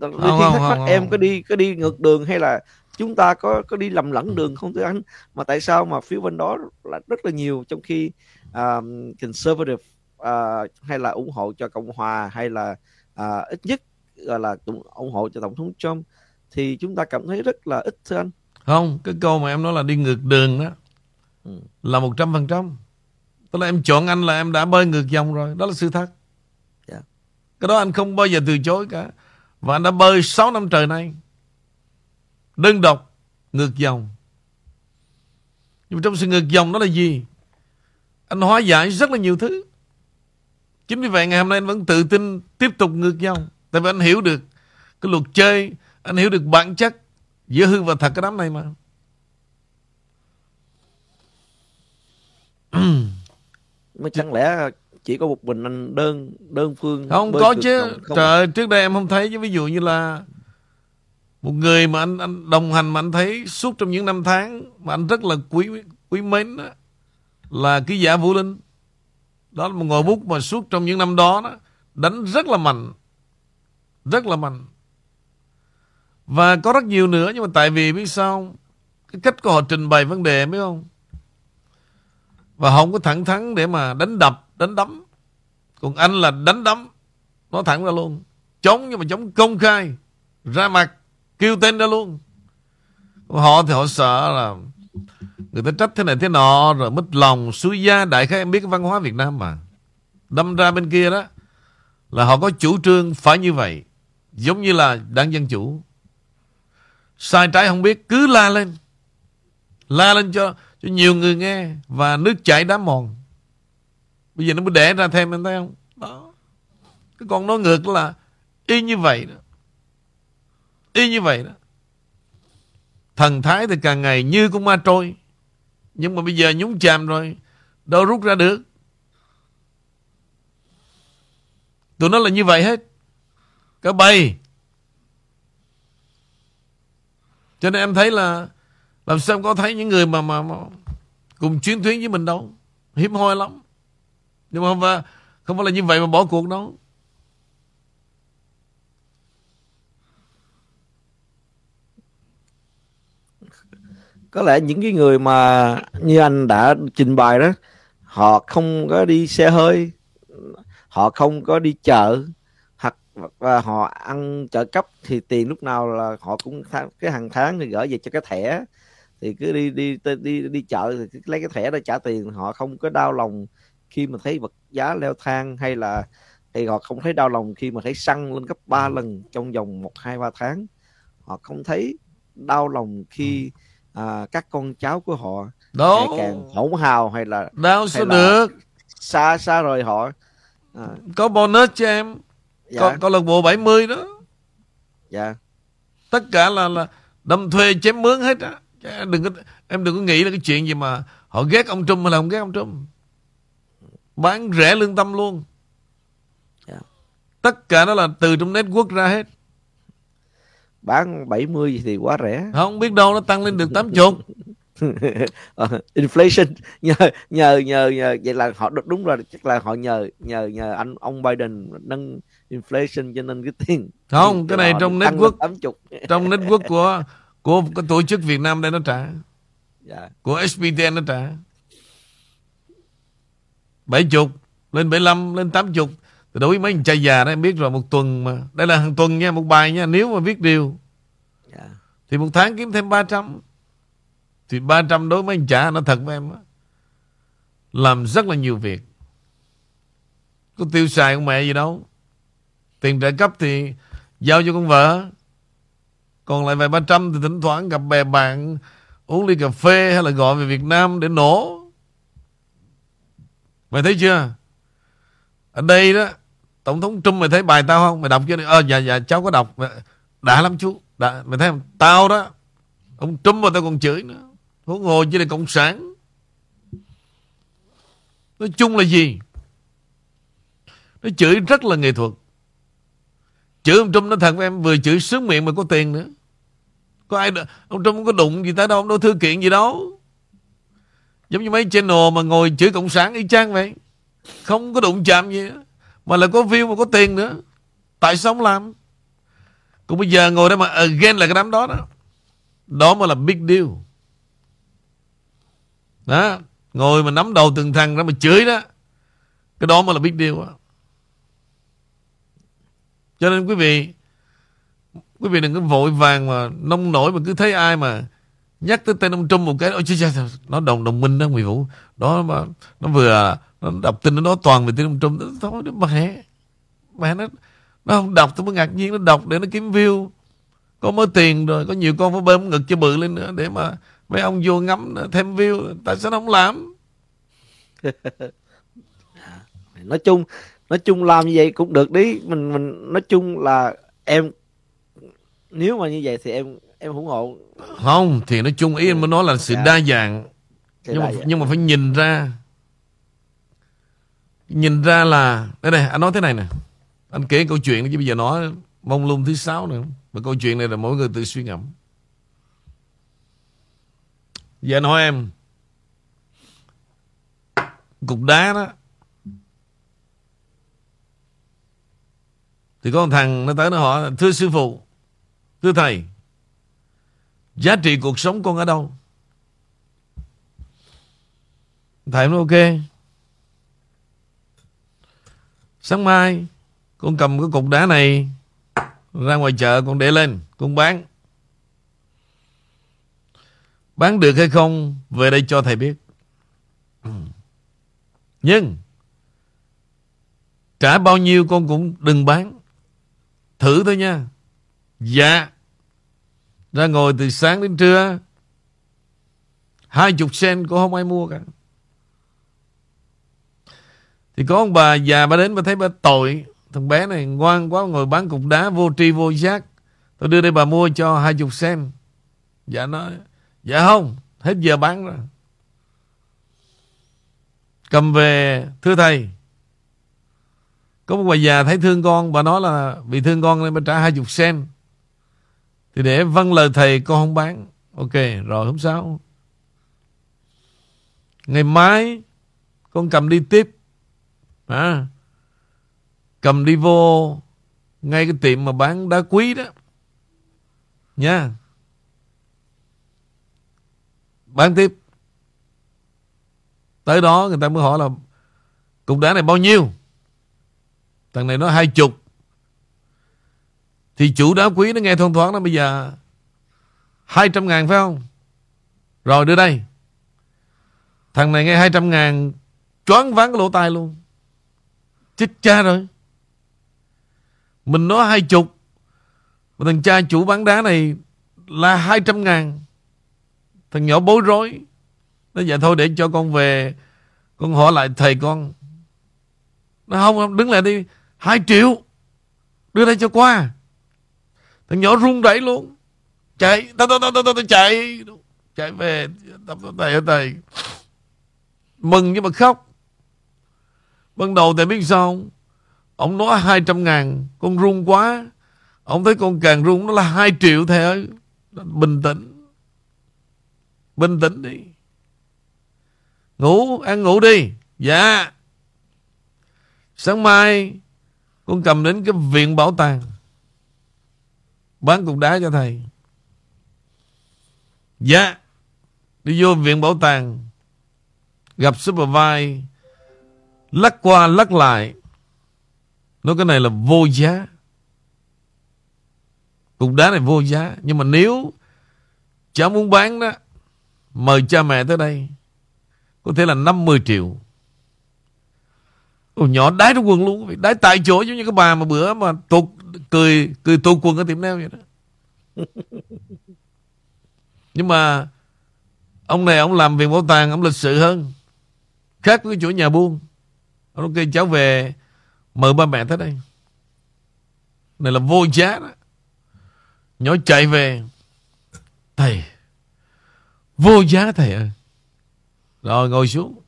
Không, không, thắc mắc không, em có đi có đi ngược đường hay là chúng ta có có đi lầm lẫn đường không thưa anh mà tại sao mà phía bên đó là rất là nhiều trong khi um, conservative uh, hay là ủng hộ cho cộng hòa hay là uh, ít nhất gọi là ủng hộ cho tổng thống Trump thì chúng ta cảm thấy rất là ít thưa anh Không, cái câu mà em nói là đi ngược đường đó Ừ. là một trăm phần trăm. Tức là em chọn anh là em đã bơi ngược dòng rồi. Đó là sự thật. Dạ. Cái đó anh không bao giờ từ chối cả. Và anh đã bơi 6 năm trời nay. Đơn độc, ngược dòng. Nhưng mà trong sự ngược dòng đó là gì? Anh hóa giải rất là nhiều thứ. Chính vì vậy ngày hôm nay anh vẫn tự tin tiếp tục ngược dòng. Tại vì anh hiểu được cái luật chơi, anh hiểu được bản chất giữa hư và thật cái đám này mà. mà chẳng lẽ chỉ có một mình anh đơn đơn phương Không có chứ. không? Trời ơi, trước đây em không thấy chứ ví dụ như là một người mà anh anh đồng hành mà anh thấy suốt trong những năm tháng mà anh rất là quý quý mến đó, là ký giả Vũ Linh. Đó là một ngòi bút mà suốt trong những năm đó đó đánh rất là mạnh. Rất là mạnh. Và có rất nhiều nữa nhưng mà tại vì biết sao không? Cái cách của họ trình bày vấn đề biết không? Và họ không có thẳng thắn để mà đánh đập, đánh đấm. Còn anh là đánh đấm. Nói thẳng ra luôn. Chống nhưng mà chống công khai. Ra mặt. Kêu tên ra luôn. Họ thì họ sợ là Người ta trách thế này thế nọ Rồi mất lòng. Suy gia Đại khái em biết cái văn hóa Việt Nam mà. Đâm ra bên kia đó Là họ có chủ trương phải như vậy. Giống như là đảng Dân Chủ. Sai trái không biết Cứ la lên. La lên cho, cho nhiều người nghe Và nước chảy đá mòn. Bây giờ nó mới đẻ ra thêm em thấy không? Đó. Cái con nói ngược là Y như vậy đó. Y như vậy đó. Thần thái thì càng ngày như con ma trôi. Nhưng mà bây giờ nhúng chàm rồi Đâu rút ra được. Tụi nó là như vậy hết. Cả bầy. Cho nên em thấy là Làm sao em có thấy những người mà mà, mà Cùng chuyến tuyến với mình đâu. Hiếm hoi lắm. Nhưng mà không phải, không phải là như vậy mà bỏ cuộc đâu. Có lẽ những cái người mà như anh đã trình bày đó họ không có đi xe hơi họ không có đi chợ hoặc và họ ăn trợ cấp thì tiền lúc nào là họ cũng tháng, cái hàng tháng thì gửi về cho cái thẻ. Thì cứ đi đi đi đi, đi chợ thì cứ lấy cái thẻ để trả tiền họ không có đau lòng khi mà thấy vật giá leo thang hay là thì họ không thấy đau lòng khi mà thấy xăng lên gấp 3 lần trong vòng một hai ba tháng. Họ không thấy đau lòng khi à, các con cháu của họ ngày càng hỗn hào hay là sao hay là- được. xa xa rời họ. À, Có bonus cho em. Dạ. Có, có lần bộ 70 đó. Dạ. Tất cả là là đâm thuê chém mướn hết á. Đừng có em đừng có nghĩ là cái chuyện gì mà họ ghét ông Trump hay là không ghét ông Trump bán rẻ lương tâm luôn. Dạ. tất cả đó là từ trong network ra hết. Bán 70 thì quá rẻ. Không biết đâu nó tăng lên được 80 [laughs] Ờ, inflation. Nhờ nhờ nhờ nhờ. Vậy là họ đúng rồi chắc là họ nhờ nhờ nhờ anh ông Biden nâng inflation cho nên cái tiền không cái này trong network tám chục. trong network của của tổ chức Việt Nam đây nó trả. Dạ. Của SPTN nó trả 70 lên 75 lên 80 thì đối với mấy anh trai già đó em biết rồi một tuần mà. Đây là hàng tuần nha một bài nha nếu mà viết điều dạ. Thì một tháng kiếm thêm 300 thì 300 đối với anh trả nó thật với em á. Làm rất là nhiều việc. Có tiêu xài con mẹ gì đâu. Tiền trợ cấp thì giao cho con vợ. Còn lại vài ba trăm thì thỉnh thoảng gặp bè bạn uống ly cà phê hay là gọi về Việt Nam để nổ mày thấy chưa? Ở đây đó tổng thống Trump mày thấy bài tao không? Mày đọc chưa? Ờ dạ dạ cháu có đọc. Đã lắm chú. Đã, mày thấy không? Tao đó ông Trump mà tao còn chửi nữa. Huống hồ chứ là cộng sản. Nói chung là gì? Nó chửi rất là nghệ thuật. Chửi ông Trump nó thật với em vừa chửi sướng miệng mà có tiền nữa. Có ai đ- ông Trump không có đụng gì tới đâu ông đâu thư kiện gì đâu giống như mấy channel mà ngồi chửi cộng sản y chang vậy. Không có đụng chạm gì hết. mà là có view, mà có tiền nữa. Tại sao không làm? Còn bây giờ ngồi đây mà again là cái đám đó đó. Đó mới là big deal. Đó, ngồi mà nắm đầu từng thằng đó mà chửi đó. Cái đó mới là big deal đó. cho nên quý vị quý vị đừng có vội vàng mà nông nổi mà cứ thấy ai mà nhắc tới tên ông Trump một cái ôi chứ chứ, nó đồng đồng minh đó Nguyễn Vũ. Đó mà nó vừa nó đọc tin nó nói toàn về tên ông Trump. Thôi nó mẹ mẹ nó nó không đọc tôi mới ngạc nhiên nó đọc để nó kiếm view. Có mới tiền rồi có nhiều con phải bơm ngực cho bự lên nữa để mà mấy ông vô ngắm thêm view. Tại sao nó không làm? [laughs] Nói chung nói chung làm như vậy cũng được đi. Mình mình nói chung là em nếu mà như vậy thì em em ủng hộ. Không thì nói chung ý anh mới nói là sự Dạ. đa dạng. Cái nhưng mà này vậy. nhưng mà phải nhìn ra. Nhìn ra là đây này anh nói thế này nè. Anh kể câu chuyện chứ bây giờ nói mông lung thứ sáu nữa. Mà câu chuyện này là mỗi người tự suy ngẫm. Giờ anh hỏi em. Cục đá đó. Thì có một thằng nó tới nó hỏi thưa sư phụ thưa thầy giá trị cuộc sống con ở đâu? Thầy nói ok. Sáng mai, con cầm cái cục đá này ra ngoài chợ con để lên, con bán. Bán được hay không, về đây cho thầy biết. [clears throat] Nhưng, trả bao nhiêu con cũng đừng bán. Thử thôi nha. Dạ ra ngồi từ sáng đến trưa, hai chục sen cũng không ai mua cả. Thì có ông bà già bà đến bà thấy bà tội, thằng bé này ngoan quá, ngồi bán cục đá vô tri vô giác. Tôi đưa đây bà mua cho hai chục sen. Dạ nói dạ không, hết giờ bán rồi. Cầm về, thưa thầy. Có một bà già thấy thương con, bà nói là vì thương con nên bà trả hai chục sen thì để vâng lời thầy con không bán. Ok rồi không sao ngày mai con cầm đi tiếp. À, cầm đi vô ngay cái tiệm mà bán đá quý đó. Nha. Bán tiếp. Tới đó người ta mới hỏi là cục đá này bao nhiêu? Thằng này nói hai chục thì chủ đá quý nó nghe thoáng thoáng nó bây giờ 200 ngàn phải không? Rồi đưa đây. Thằng này nghe 200 ngàn choáng váng cái lỗ tai luôn. Chết cha rồi. Mình nói hai chục. Mà thằng cha chủ bán đá này là 200 ngàn. Thằng nhỏ bối rối. Nó dạ thôi để cho con về. Con hỏi lại thầy con. Nó không, không đứng lại đi. 2 triệu. Đưa đây cho qua Thằng nhỏ run rẩy luôn. Chạy, tao tao tao tao tao chạy. Chạy về Thầy ở thầy Mừng nhưng mà khóc. Ban đầu thầy biết sao không? Ông nói 200 ngàn, Con run quá. Ông thấy con càng run, nó là 2 triệu thầy ơi Bình tĩnh. Bình tĩnh đi. Ngủ, Ăn ngủ đi. Dạ. Sáng mai, Con cầm đến cái viện bảo tàng. Bán cục đá cho thầy. Dạ Đi vô viện bảo tàng Gặp supervise Lắc qua lắc lại. Nói cái này là vô giá. Cục đá này vô giá. Nhưng mà nếu Cháu muốn bán đó Mời cha mẹ tới đây Có thể là 50 triệu. Ồ, nhỏ đái trong quần luôn Đái tại chỗ giống như cái bà mà bữa mà tụt cười cười tụt quần ở tiệm nail vậy đó. [laughs] Nhưng mà Ông này ông làm việc bảo tàng Ông lịch sự hơn. Khác với chỗ nhà buôn. Ông kêu cháu về Mời ba mẹ tới đây. Này là vô giá đó. Nhỏ chạy về. Thầy Vô giá thầy ơi. Rồi ngồi xuống.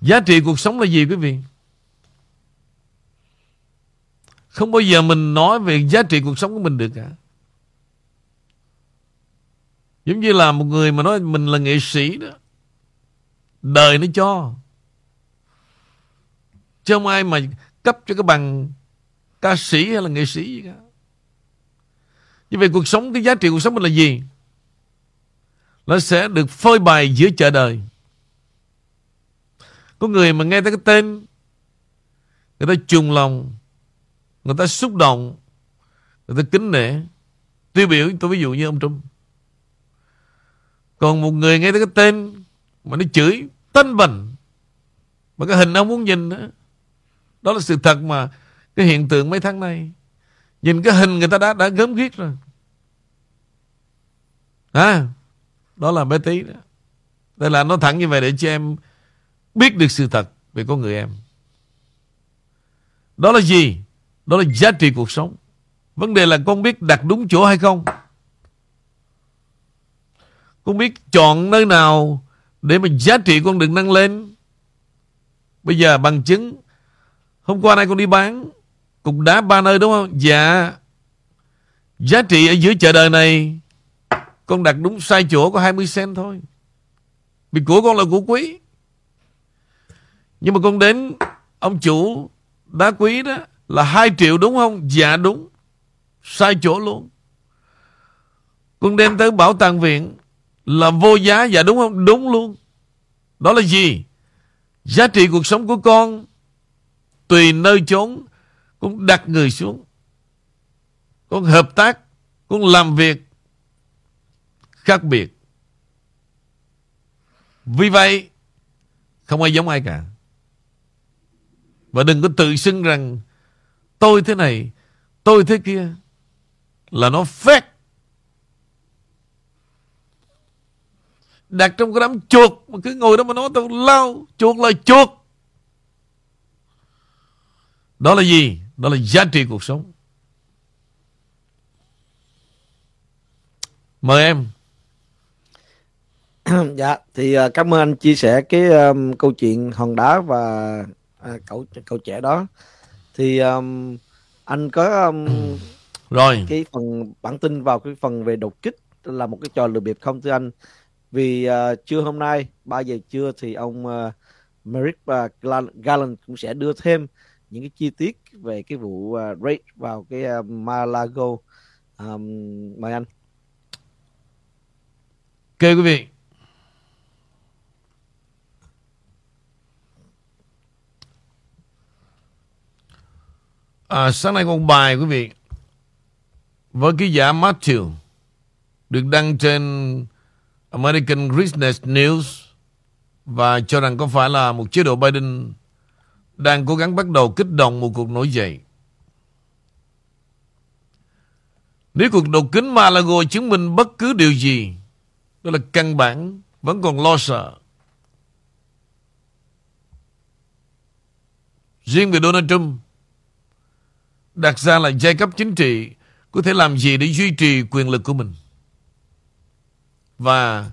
Giá trị cuộc sống là gì quý vị không bao giờ mình nói về giá trị cuộc sống của mình được cả Giống như là một người mà nói mình là nghệ sĩ đó Đời nó cho Chứ không ai mà cấp cho cái bằng ca sĩ hay là nghệ sĩ gì cả. Như vậy cuộc sống, cái giá trị cuộc sống mình là gì? Nó sẽ được phơi bày giữa chợ đời. Có người mà nghe tới cái tên Người ta trùng lòng Người ta xúc động, Người ta kính nể. Tiêu biểu, tôi ví dụ như ông Trung Còn một người nghe tới cái tên Mà nó chửi tên bẩn Mà cái hình ông muốn nhìn đó Đó là sự thật mà Cái hiện tượng mấy tháng nay. Nhìn cái hình người ta đã đã gớm ghiếc rồi. À Đó là bé tí đó. Đây là nó thẳng như vậy để cho em Biết được sự thật về con người em. Đó là gì? Đó là giá trị cuộc sống. Vấn đề là con biết đặt đúng chỗ hay không. Con biết chọn nơi nào Để mà giá trị con được nâng lên. Bây giờ bằng chứng, Hôm qua nay con đi bán Cục đá ba nơi đúng không? Dạ. Giá trị ở giữa chợ đời này, Con đặt đúng sai chỗ có 20 cent thôi. Vì của con là của quý. Nhưng mà con đến Ông chủ đá quý đó là 2 triệu đúng không? Dạ đúng. Sai chỗ luôn. Con đem tới bảo tàng viện Là vô giá. Dạ đúng không? Đúng luôn. Đó là gì? Giá trị cuộc sống của con Tùy nơi chốn. Con đặt người xuống. Con hợp tác. Con làm việc Khác biệt. Vì vậy, Không ai giống ai cả. Và đừng có tự xưng rằng Tôi thế này Tôi thế kia Là nó fake đặt trong cái đám chuột mà cứ ngồi đó mà nói tao lao chuột là chuột. Đó là gì? Đó là giá trị cuộc sống. Mời em. [clears throat] Dạ thì uh, cảm ơn anh chia sẻ cái um, câu chuyện hòn đá và uh, cậu cậu trẻ đó thì um, anh có um, [clears throat] rồi. cái phần bản tin vào cái phần về đột kích là một cái trò lừa bịp không thưa anh? Vì uh, trưa hôm nay 3 giờ trưa thì ông uh, Merrick và Garland cũng sẽ đưa thêm những cái chi tiết về cái vụ uh, raid vào cái uh, Malago um, mời anh. Ok quý vị à, sáng nay con bài quý vị với ký giả Matthew được đăng trên American Business News và cho rằng có phải là một chế độ Biden đang cố gắng bắt đầu kích động một cuộc nổi dậy. Nếu cuộc đột kính Malago chứng minh bất cứ điều gì, đó là căn bản vẫn còn lo sợ. Riêng về Donald Trump, đặt ra là giai cấp chính trị có thể làm gì để duy trì quyền lực của mình. Và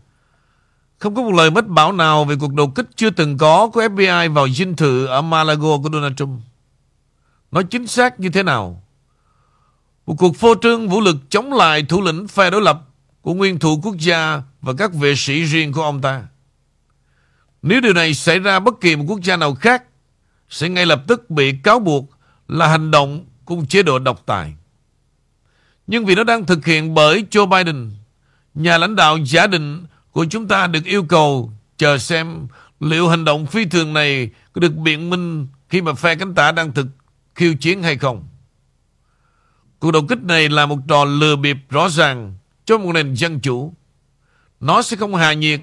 không có một lời mất bảo nào về cuộc đột kích chưa từng có của FBI vào dinh thự ở Malago của Donald Trump. Nói chính xác như thế nào? Một cuộc phô trương vũ lực chống lại thủ lĩnh phe đối lập của nguyên thủ quốc gia và các vệ sĩ riêng của ông ta. Nếu điều này xảy ra bất kỳ một quốc gia nào khác, sẽ ngay lập tức bị cáo buộc là hành động cùng chế độ độc tài. Nhưng vì nó đang thực hiện bởi Joe Biden, nhà lãnh đạo giả định của chúng ta được yêu cầu chờ xem liệu hành động phi thường này có được biện minh khi mà phe cánh tả đang thực khiêu chiến hay không. Cuộc đột kích này là một trò lừa bịp rõ ràng cho một nền dân chủ. Nó sẽ không hạ nhiệt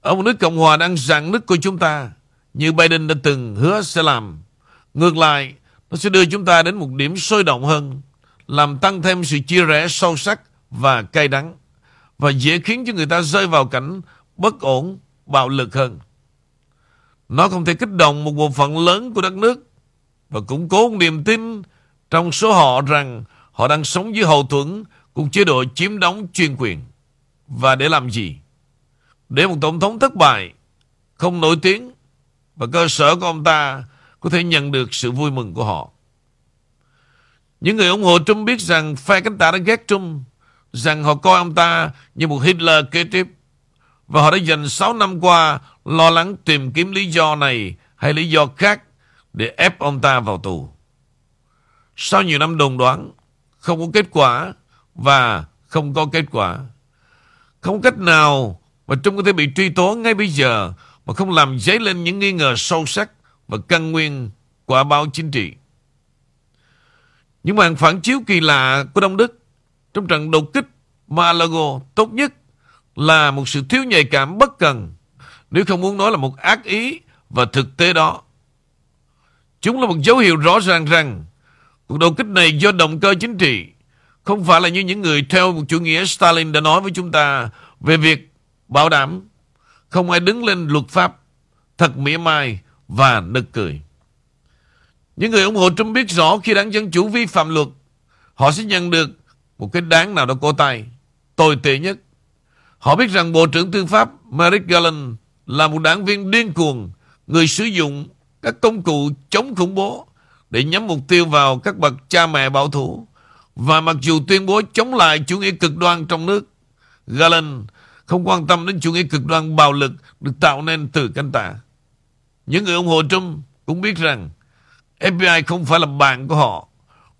ở một nước Cộng hòa đang rạn nứt của chúng ta như Biden đã từng hứa sẽ làm. Ngược lại, nó sẽ đưa chúng ta đến một điểm sôi động hơn, làm tăng thêm sự chia rẽ sâu sắc và cay đắng, và dễ khiến cho người ta rơi vào cảnh bất ổn, bạo lực hơn. Nó không thể kích động một bộ phận lớn của đất nước và củng cố niềm tin trong số họ rằng họ đang sống dưới hậu thuẫn của chế độ chiếm đóng chuyên quyền. Và để làm gì? Để một tổng thống thất bại, không nổi tiếng và cơ sở của ông ta có thể nhận được sự vui mừng của họ. Những người ủng hộ Trump biết rằng phe cánh tả đã ghét Trump, rằng họ coi ông ta như một Hitler kế tiếp. Và họ đã dành 6 năm qua lo lắng tìm kiếm lý do này hay lý do khác để ép ông ta vào tù. Sau nhiều năm đồn đoán, không có kết quả và không có kết quả. Không cách nào mà Trump có thể bị truy tố ngay bây giờ mà không làm dấy lên những nghi ngờ sâu sắc và căn nguyên quả báo chính trị. Những màn phản chiếu kỳ lạ của Đông Đức trong trận đột kích Malago tốt nhất là một sự thiếu nhạy cảm bất cần, nếu không muốn nói là một ác ý và thực tế đó. Chúng là một dấu hiệu rõ ràng rằng cuộc đột kích này do động cơ chính trị, không phải là như những người theo một chủ nghĩa Stalin đã nói với chúng ta về việc bảo đảm không ai đứng lên luật pháp thật mỉa mai và nực cười. Những người ủng hộ Trump biết rõ khi đảng Dân Chủ vi phạm luật, họ sẽ nhận được một cái đáng nào đó cổ tay, tồi tệ nhất. Họ biết rằng Bộ trưởng Tư pháp Merrick Garland là một đảng viên điên cuồng, người sử dụng các công cụ chống khủng bố để nhắm mục tiêu vào các bậc cha mẹ bảo thủ. Và mặc dù tuyên bố chống lại chủ nghĩa cực đoan trong nước, Garland không quan tâm đến chủ nghĩa cực đoan bạo lực được tạo nên từ cánh tả. Những người ủng hộ Trump cũng biết rằng FBI không phải là bạn của họ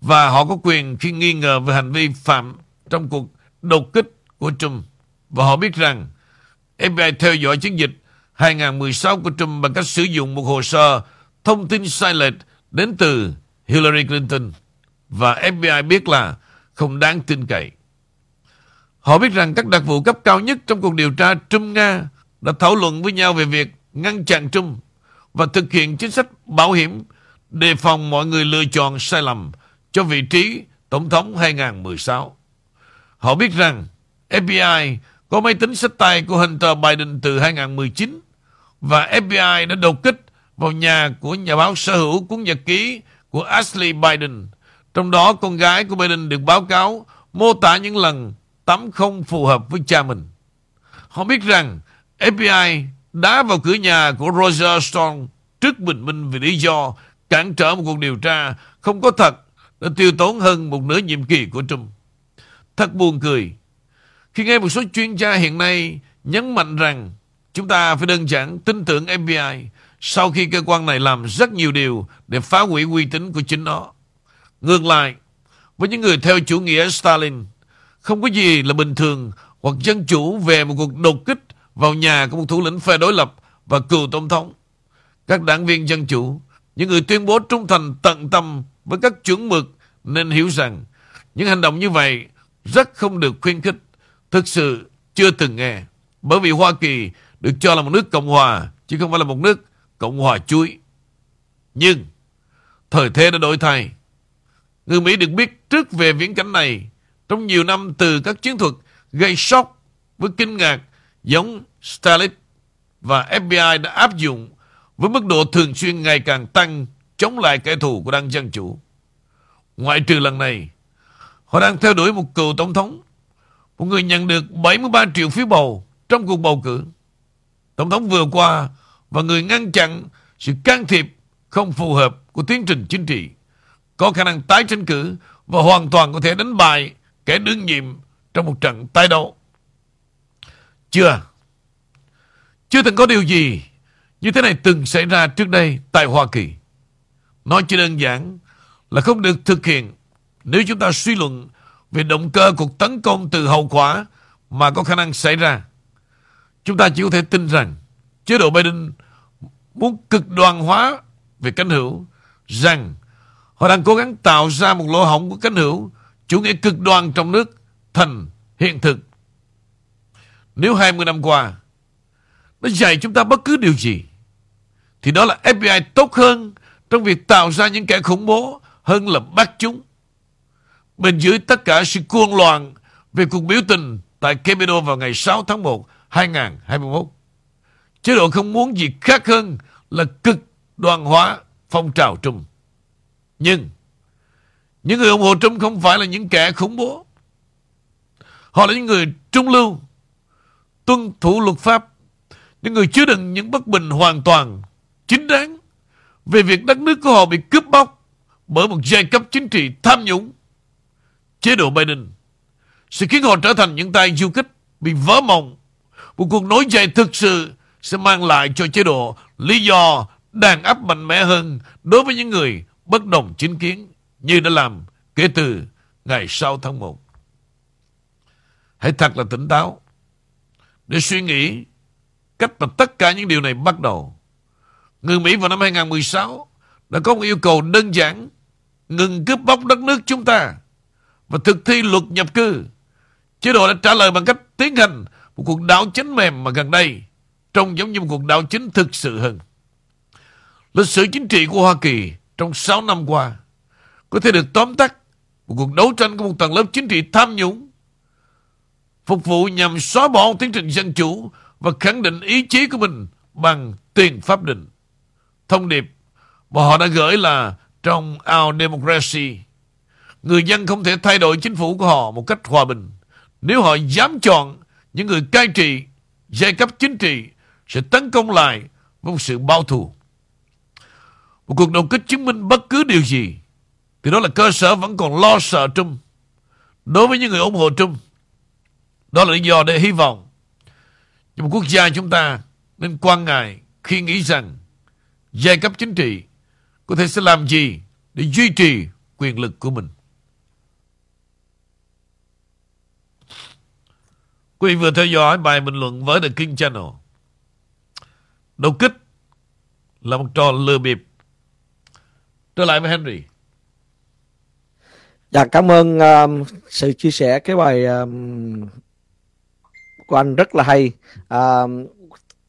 và họ có quyền khi nghi ngờ về hành vi phạm trong cuộc đột kích của Trump. Và họ biết rằng FBI theo dõi chiến dịch 2016 của Trump bằng cách sử dụng một hồ sơ thông tin sai lệch đến từ Hillary Clinton. Và FBI biết là không đáng tin cậy. Họ biết rằng các đặc vụ cấp cao nhất trong cuộc điều tra Trump-Nga đã thảo luận với nhau về việc ngăn chặn Trump và thực hiện chính sách bảo hiểm, đề phòng mọi người lựa chọn sai lầm cho vị trí Tổng thống 2016. Họ biết rằng FBI có máy tính sách tay của Hunter Biden từ 2019 và FBI đã đột kích vào nhà của nhà báo sở hữu cuốn nhật ký của Ashley Biden. Trong đó, con gái của Biden được báo cáo mô tả những lần tắm không phù hợp với cha mình. Họ biết rằng FBI đá vào cửa nhà của Roger Stone trước bình minh vì lý do cản trở một cuộc điều tra không có thật đã tiêu tốn hơn một nửa nhiệm kỳ của Trump. Thật buồn cười. Khi nghe một số chuyên gia hiện nay nhấn mạnh rằng chúng ta phải đơn giản tin tưởng FBI sau khi cơ quan này làm rất nhiều điều để phá hủy uy tín của chính nó. Ngược lại, với những người theo chủ nghĩa Stalin, không có gì là bình thường hoặc dân chủ về một cuộc đột kích vào nhà của một thủ lĩnh phe đối lập và cựu tổng thống. Các đảng viên dân chủ, những người tuyên bố trung thành tận tâm với các chuẩn mực nên hiểu rằng những hành động như vậy rất không được khuyến khích. Thực sự chưa từng nghe. Bởi vì Hoa Kỳ được cho là một nước Cộng Hòa chứ không phải là một nước Cộng Hòa chuối. Nhưng thời thế đã đổi thay. Người Mỹ được biết trước về viễn cảnh này trong nhiều năm từ các chiến thuật gây sốc với kinh ngạc giống Stalin và FBI đã áp dụng với mức độ thường xuyên ngày càng tăng chống lại kẻ thù của đảng Dân Chủ. Ngoại trừ lần này, họ đang theo đuổi một cựu tổng thống, một người nhận được 73 triệu phiếu bầu trong cuộc bầu cử. Tổng thống vừa qua và người ngăn chặn sự can thiệp không phù hợp của tiến trình chính trị, có khả năng tái tranh cử và hoàn toàn có thể đánh bại kẻ đương nhiệm trong một trận tái đấu. Chưa. Chưa từng có điều gì như thế này từng xảy ra trước đây tại Hoa Kỳ. Nói chỉ đơn giản là không được thực hiện nếu chúng ta suy luận về động cơ cuộc tấn công từ hậu quả mà có khả năng xảy ra. Chúng ta chỉ có thể tin rằng chế độ Biden muốn cực đoan hóa về cánh hữu, rằng họ đang cố gắng tạo ra một lỗ hổng của cánh hữu chủ nghĩa cực đoan trong nước thành hiện thực. Nếu 20 năm qua nó dạy chúng ta bất cứ điều gì thì đó là FBI tốt hơn trong việc tạo ra những kẻ khủng bố hơn là bắt chúng. Bên dưới tất cả sự cuồng loạn về cuộc biểu tình tại Capitol vào ngày 6 tháng 1, 2021. Chế độ không muốn gì khác hơn là cực đoan hóa phong trào Trung. Nhưng, những người ủng hộ Trung không phải là những kẻ khủng bố. Họ là những người trung lưu, tuân thủ luật pháp, những người chứa đựng những bất bình hoàn toàn, chính đáng về việc đất nước của họ bị cướp bóc bởi một giai cấp chính trị tham nhũng. Chế độ Biden sẽ khiến họ trở thành những tay du kích bị vỡ mộng. Một cuộc nối dài thực sự sẽ mang lại cho chế độ lý do đàn áp mạnh mẽ hơn đối với những người bất đồng chính kiến như đã làm kể từ ngày 6 tháng 1. Hãy thật là tỉnh táo để suy nghĩ cách mà tất cả những điều này bắt đầu. Người Mỹ vào năm 2016 đã có một yêu cầu đơn giản, ngừng cướp bóc đất nước chúng ta và thực thi luật nhập cư. Chế độ đã trả lời bằng cách tiến hành một cuộc đảo chính mềm mà gần đây, trông giống như một cuộc đảo chính thực sự hơn. Lịch sử chính trị của Hoa Kỳ trong 6 năm qua có thể được tóm tắt một cuộc đấu tranh của một tầng lớp chính trị tham nhũng phục vụ nhằm xóa bỏ tiến trình dân chủ và khẳng định ý chí của mình bằng tiền pháp định. Thông điệp mà họ đã gửi là trong Our Democracy, người dân không thể thay đổi chính phủ của họ một cách hòa bình. Nếu họ dám chọn những người cai trị, giai cấp chính trị sẽ tấn công lại với một sự bao thù. Một cuộc đột kích chứng minh bất cứ điều gì thì đó là cơ sở vẫn còn lo sợ Trung. Đối với những người ủng hộ Trung, đó là lý do để hy vọng cho một quốc gia chúng ta nên quan ngại khi nghĩ rằng giai cấp chính trị có thể sẽ làm gì để duy trì quyền lực của mình. Quý vị vừa theo dõi bài bình luận với The King Channel. Đột kích là một trò lừa bịp. Trở lại với Henry. Dạ cảm ơn um, sự chia sẻ cái bài um, của anh rất là hay. à,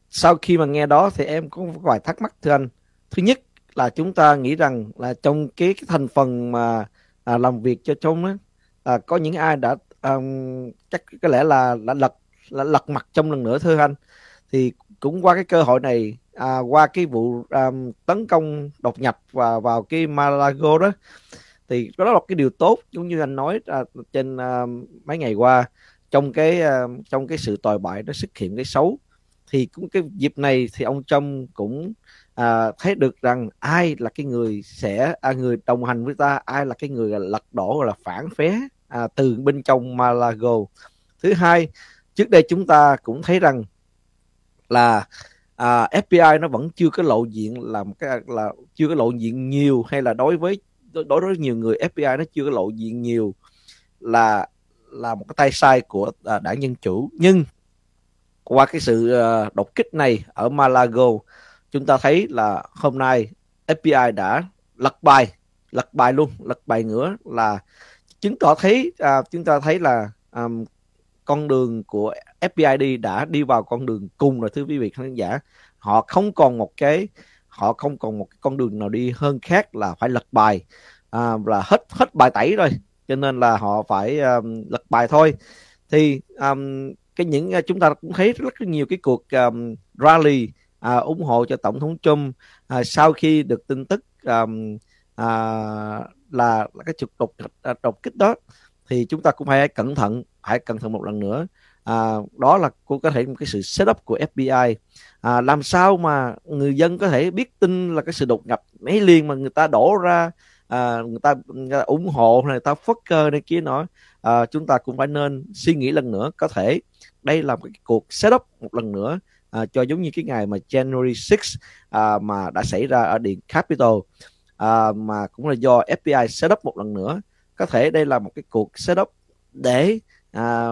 sau khi mà nghe đó thì em có một vài thắc mắc thưa anh. Thứ nhất là chúng ta nghĩ rằng là trong cái, cái thành phần mà à, làm việc cho chung á à, có những ai đã um, chắc có lẽ là đã lật là lật mặt trong lần nữa thưa anh thì cũng qua cái cơ hội này à, qua cái vụ um, tấn công đột nhập và vào cái Malago đó thì đó là một cái điều tốt giống như anh nói à, trên à, mấy ngày qua trong cái ờ, trong cái sự tồi bại nó xuất hiện cái xấu thì cũng cái dịp này thì ông Trump cũng à, thấy được rằng ai là cái người sẽ à, người đồng hành với ta ai là cái người lật đổ là phản phế à, từ bên trong Malago thứ hai trước đây chúng ta cũng thấy rằng là à, FBI nó vẫn chưa có lộ diện làm cái là chưa có lộ diện nhiều hay là đối với đối với nhiều người FBI nó chưa có lộ diện nhiều là là một cái tay sai của uh, đảng dân chủ. Nhưng qua cái sự uh, đột kích này ở Malago chúng ta thấy là hôm nay FBI đã lật bài lật bài luôn lật bài nữa là chứng tỏ thấy uh, chúng ta thấy là um, con đường của FBI đi đã đi vào con đường cùng rồi thưa quý vị khán giả. Họ không còn một cái họ không còn một cái con đường nào đi hơn khác là phải lật bài à, là hết hết bài tẩy rồi cho nên là họ phải um, lật bài thôi. Thì um, cái những chúng ta cũng thấy rất nhiều cái cuộc um, rally à, ủng hộ cho tổng thống Trump à, sau khi được tin tức um, à, là, là cái trục đột à, đột kích đó thì chúng ta cũng phải cẩn thận hãy cẩn thận một lần nữa. À, đó là cô có thể một cái sự setup của FBI à, làm sao mà người dân có thể biết tin là cái sự đột nhập mấy liền mà người ta đổ ra à, người, ta, người ta ủng hộ này người ta phất cơ này kia nói à, chúng ta cũng phải nên suy nghĩ lần nữa. Có thể đây là một cái cuộc setup một lần nữa à, cho giống như cái ngày mà January 6 à, mà đã xảy ra ở điện Capitol. À, mà cũng là do FBI setup một lần nữa. Có thể đây là một cái cuộc setup để à,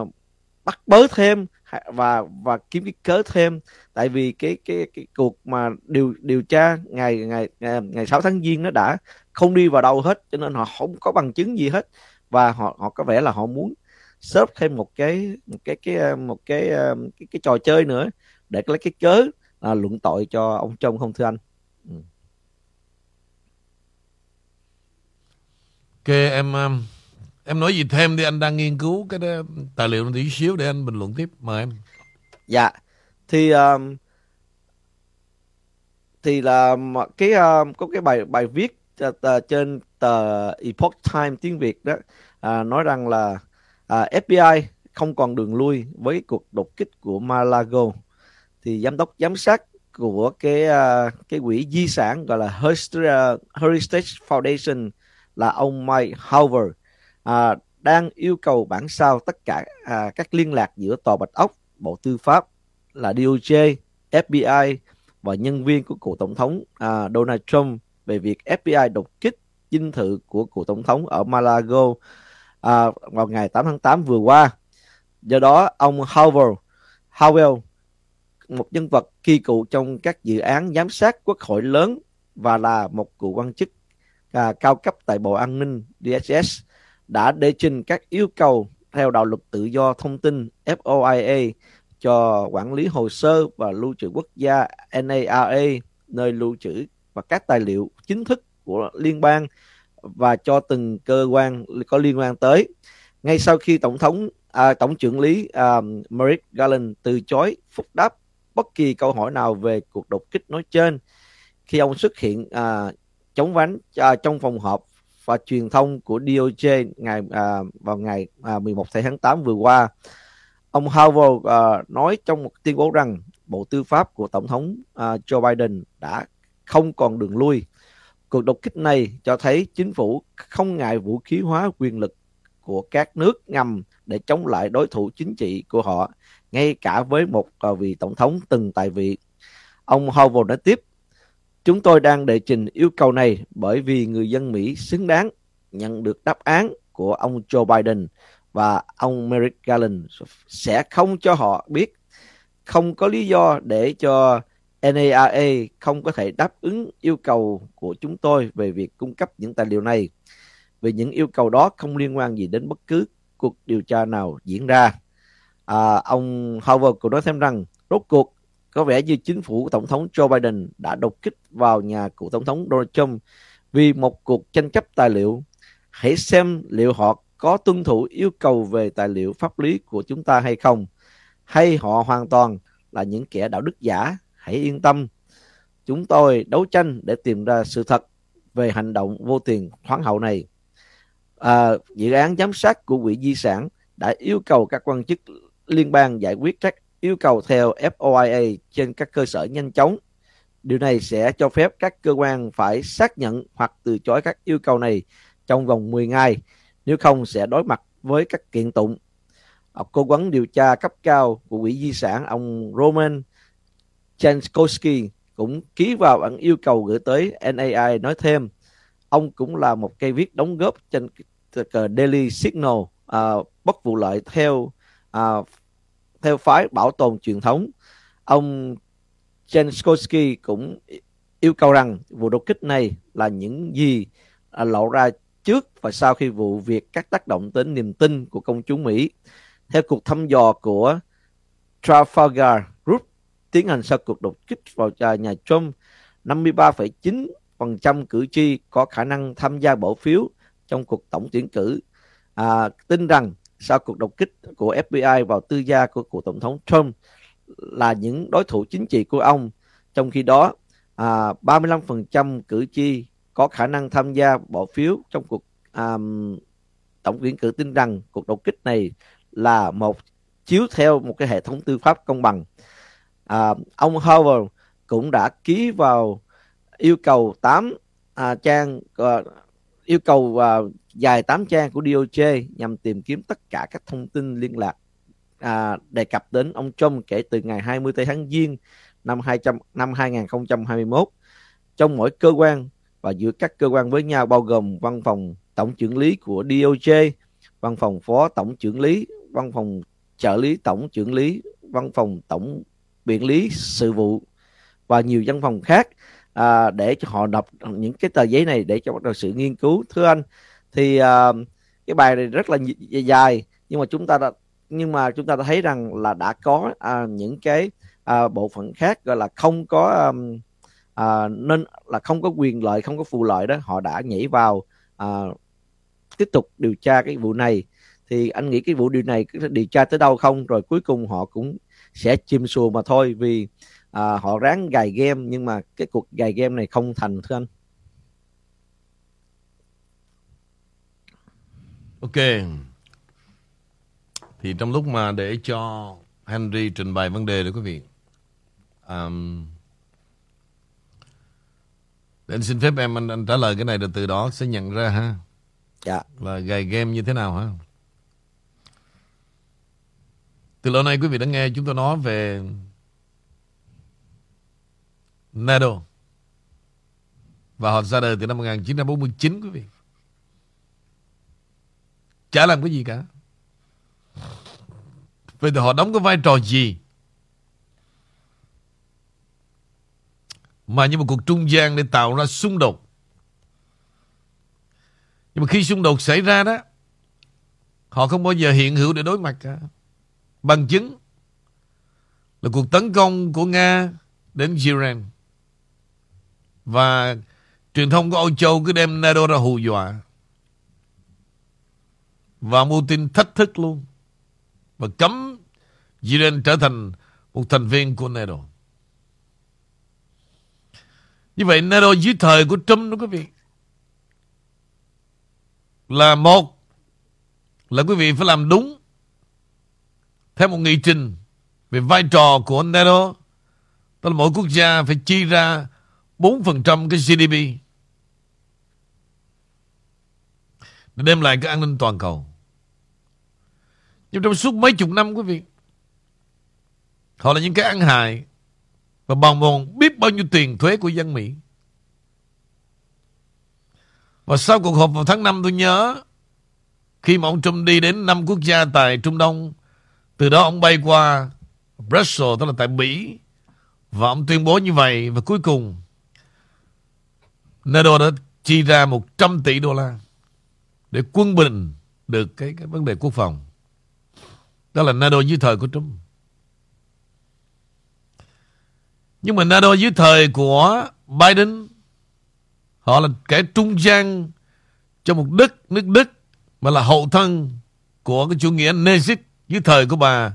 bắt bớ thêm và và kiếm cái cớ thêm. Tại vì cái cái cái cuộc mà điều điều tra ngày ngày ngày, ngày 6 tháng giêng nó đã không đi vào đâu hết cho nên họ không có bằng chứng gì hết và họ họ có vẻ là họ muốn xếp thêm một cái một cái cái một cái cái, cái, cái trò chơi nữa để lấy cái cớ là luận tội cho ông Trump không thưa anh ừ. Ok em um, em nói gì thêm đi anh đang nghiên cứu cái đó, tài liệu tí xíu để anh bình luận tiếp mời em. Dạ thì um, thì là cái um, có cái bài bài viết trên tờ Epoch Times tiếng Việt đó à, nói rằng là à, FBI không còn đường lui với cuộc đột kích của Malago thì giám đốc giám sát của cái uh, cái quỹ di sản gọi là Heritage Foundation là ông Mike Hoover à, đang yêu cầu bản sao tất cả à, các liên lạc giữa tòa bạch ốc bộ tư pháp là DOJ FBI và nhân viên của cựu tổng thống à, Donald Trump về việc FBI đột kích dinh thự của cựu tổng thống ở Malago à, vào ngày 8 tháng 8 vừa qua. Do đó, ông Howell, Howell một nhân vật kỳ cựu trong các dự án giám sát quốc hội lớn và là một cựu quan chức à, cao cấp tại Bộ An ninh DSS đã đệ trình các yêu cầu theo đạo luật tự do thông tin FOIA cho quản lý hồ sơ và lưu trữ quốc gia NARA nơi lưu trữ và các tài liệu chính thức của liên bang và cho từng cơ quan có liên quan tới. Ngay sau khi tổng thống à, tổng trưởng lý à, Merrick Garland từ chối phúc đáp bất kỳ câu hỏi nào về cuộc đột kích nói trên khi ông xuất hiện à, chống vánh à, trong phòng họp và truyền thông của DOJ ngày à, vào ngày à, 11 tháng 8 vừa qua. Ông Howell à, nói trong một tuyên bố rằng Bộ Tư pháp của Tổng thống à, Joe Biden đã không còn đường lui. Cuộc đột kích này cho thấy chính phủ không ngại vũ khí hóa quyền lực của các nước ngầm để chống lại đối thủ chính trị của họ, ngay cả với một vị tổng thống từng tại vị. Ông Howell nói tiếp, Chúng tôi đang đệ trình yêu cầu này bởi vì người dân Mỹ xứng đáng nhận được đáp án của ông Joe Biden và ông Merrick Garland sẽ không cho họ biết không có lý do để cho NARA không có thể đáp ứng yêu cầu của chúng tôi về việc cung cấp những tài liệu này vì những yêu cầu đó không liên quan gì đến bất cứ cuộc điều tra nào diễn ra. À, ông Howard cũng nói thêm rằng rốt cuộc có vẻ như chính phủ của Tổng thống Joe Biden đã đột kích vào nhà của Tổng thống Donald Trump vì một cuộc tranh chấp tài liệu. Hãy xem liệu họ có tuân thủ yêu cầu về tài liệu pháp lý của chúng ta hay không, hay họ hoàn toàn là những kẻ đạo đức giả. Hãy yên tâm, chúng tôi đấu tranh để tìm ra sự thật về hành động vô tiền khoáng hậu này. À, dự án giám sát của quỹ di sản đã yêu cầu các quan chức liên bang giải quyết các yêu cầu theo FOIA trên các cơ sở nhanh chóng. Điều này sẽ cho phép các cơ quan phải xác nhận hoặc từ chối các yêu cầu này trong vòng 10 ngày, nếu không sẽ đối mặt với các kiện tụng. À, cố vấn điều tra cấp cao của Quỹ Di sản ông Roman Jankowski cũng ký vào bản yêu cầu gửi tới NAI nói thêm ông cũng là một cây viết đóng góp trên Daily Signal uh, bất vụ lợi theo uh, theo phái bảo tồn truyền thống. Ông Jankowski cũng yêu cầu rằng vụ đột kích này là những gì à, lộ ra trước và sau khi vụ việc các tác động đến niềm tin của công chúng Mỹ. Theo cuộc thăm dò của Trafalgar tiến hành sau cuộc đột kích vào nhà Trump, 53,9% cử tri có khả năng tham gia bỏ phiếu trong cuộc tổng tuyển cử. À, tin rằng sau cuộc đột kích của FBI vào tư gia của cựu tổng thống Trump là những đối thủ chính trị của ông. Trong khi đó, à, 35% cử tri có khả năng tham gia bỏ phiếu trong cuộc à, tổng tuyển cử tin rằng cuộc đột kích này là một chiếu theo một cái hệ thống tư pháp công bằng. À, ông Howard cũng đã ký vào yêu cầu 8 à, trang à, yêu cầu à, dài 8 trang của DOJ nhằm tìm kiếm tất cả các thông tin liên lạc à, đề cập đến ông Trump kể từ ngày 20 tháng Giêng năm 200 năm 2021 trong mỗi cơ quan và giữa các cơ quan với nhau bao gồm văn phòng tổng trưởng lý của DOJ, văn phòng phó tổng trưởng lý, văn phòng trợ lý tổng trưởng lý, văn phòng tổng biện lý sự vụ và nhiều văn phòng khác à, để cho họ đọc những cái tờ giấy này để cho bắt đầu sự nghiên cứu. Thưa anh thì à, cái bài này rất là dài nhưng mà chúng ta đã nhưng mà chúng ta đã thấy rằng là đã có à, những cái à, bộ phận khác gọi là không có à, nên là không có quyền lợi không có phụ lợi đó họ đã nhảy vào à, tiếp tục điều tra cái vụ này. Thì anh nghĩ cái vụ điều này điều tra tới đâu không? Rồi cuối cùng họ cũng sẽ chìm xuồng mà thôi vì à, họ ráng gài game nhưng mà cái cuộc gài game này không thành thưa anh. Ok. Thì trong lúc mà để cho Henry trình bày vấn đề đó quý vị um, để anh xin phép em anh, anh trả lời cái này rồi từ đó sẽ nhận ra ha. Dạ. Là gài game như thế nào ha từ lâu nay quý vị đã nghe chúng tôi nói về NATO và họ ra đời từ năm 1949 quý vị. Chả làm cái gì cả. Vậy thì họ đóng cái vai trò gì? Mà như một cuộc trung gian để tạo ra xung đột. Nhưng mà khi xung đột xảy ra đó, Họ không bao giờ hiện hữu để đối mặt cả. Bằng chứng Là cuộc tấn công của Nga Đến Iran Và Truyền thông của Âu Châu cứ đem NATO ra hù dọa. Và Putin thách thức luôn Và cấm Iran trở thành Một thành viên của NATO. Như vậy, NATO dưới thời của Trump đó quý vị, Là một, Là quý vị phải làm đúng theo một nghị trình Về vai trò của NATO Tức là mỗi quốc gia phải chi ra 4% cái GDP Để đem lại cái an ninh toàn cầu. Nhưng trong suốt mấy chục năm, quý vị, Họ là những cái ăn hại Và bào mòn biết bao nhiêu tiền thuế của dân Mỹ. Và sau cuộc họp vào tháng 5 tôi nhớ, Khi mà ông Trump đi đến năm quốc gia tại Trung Đông từ đó ông bay qua Brussels tức là tại Mỹ Và ông tuyên bố như vậy. Và cuối cùng NATO đã chi ra 100 tỷ đô la Để quân bình được cái, cái vấn đề quốc phòng. Đó là NATO dưới thời của Trump. Nhưng mà NATO dưới thời của Biden Họ là kẻ trung gian Cho một đất, nước Đức Mà là hậu thân Của cái chủ nghĩa Nazi. Dưới thời của bà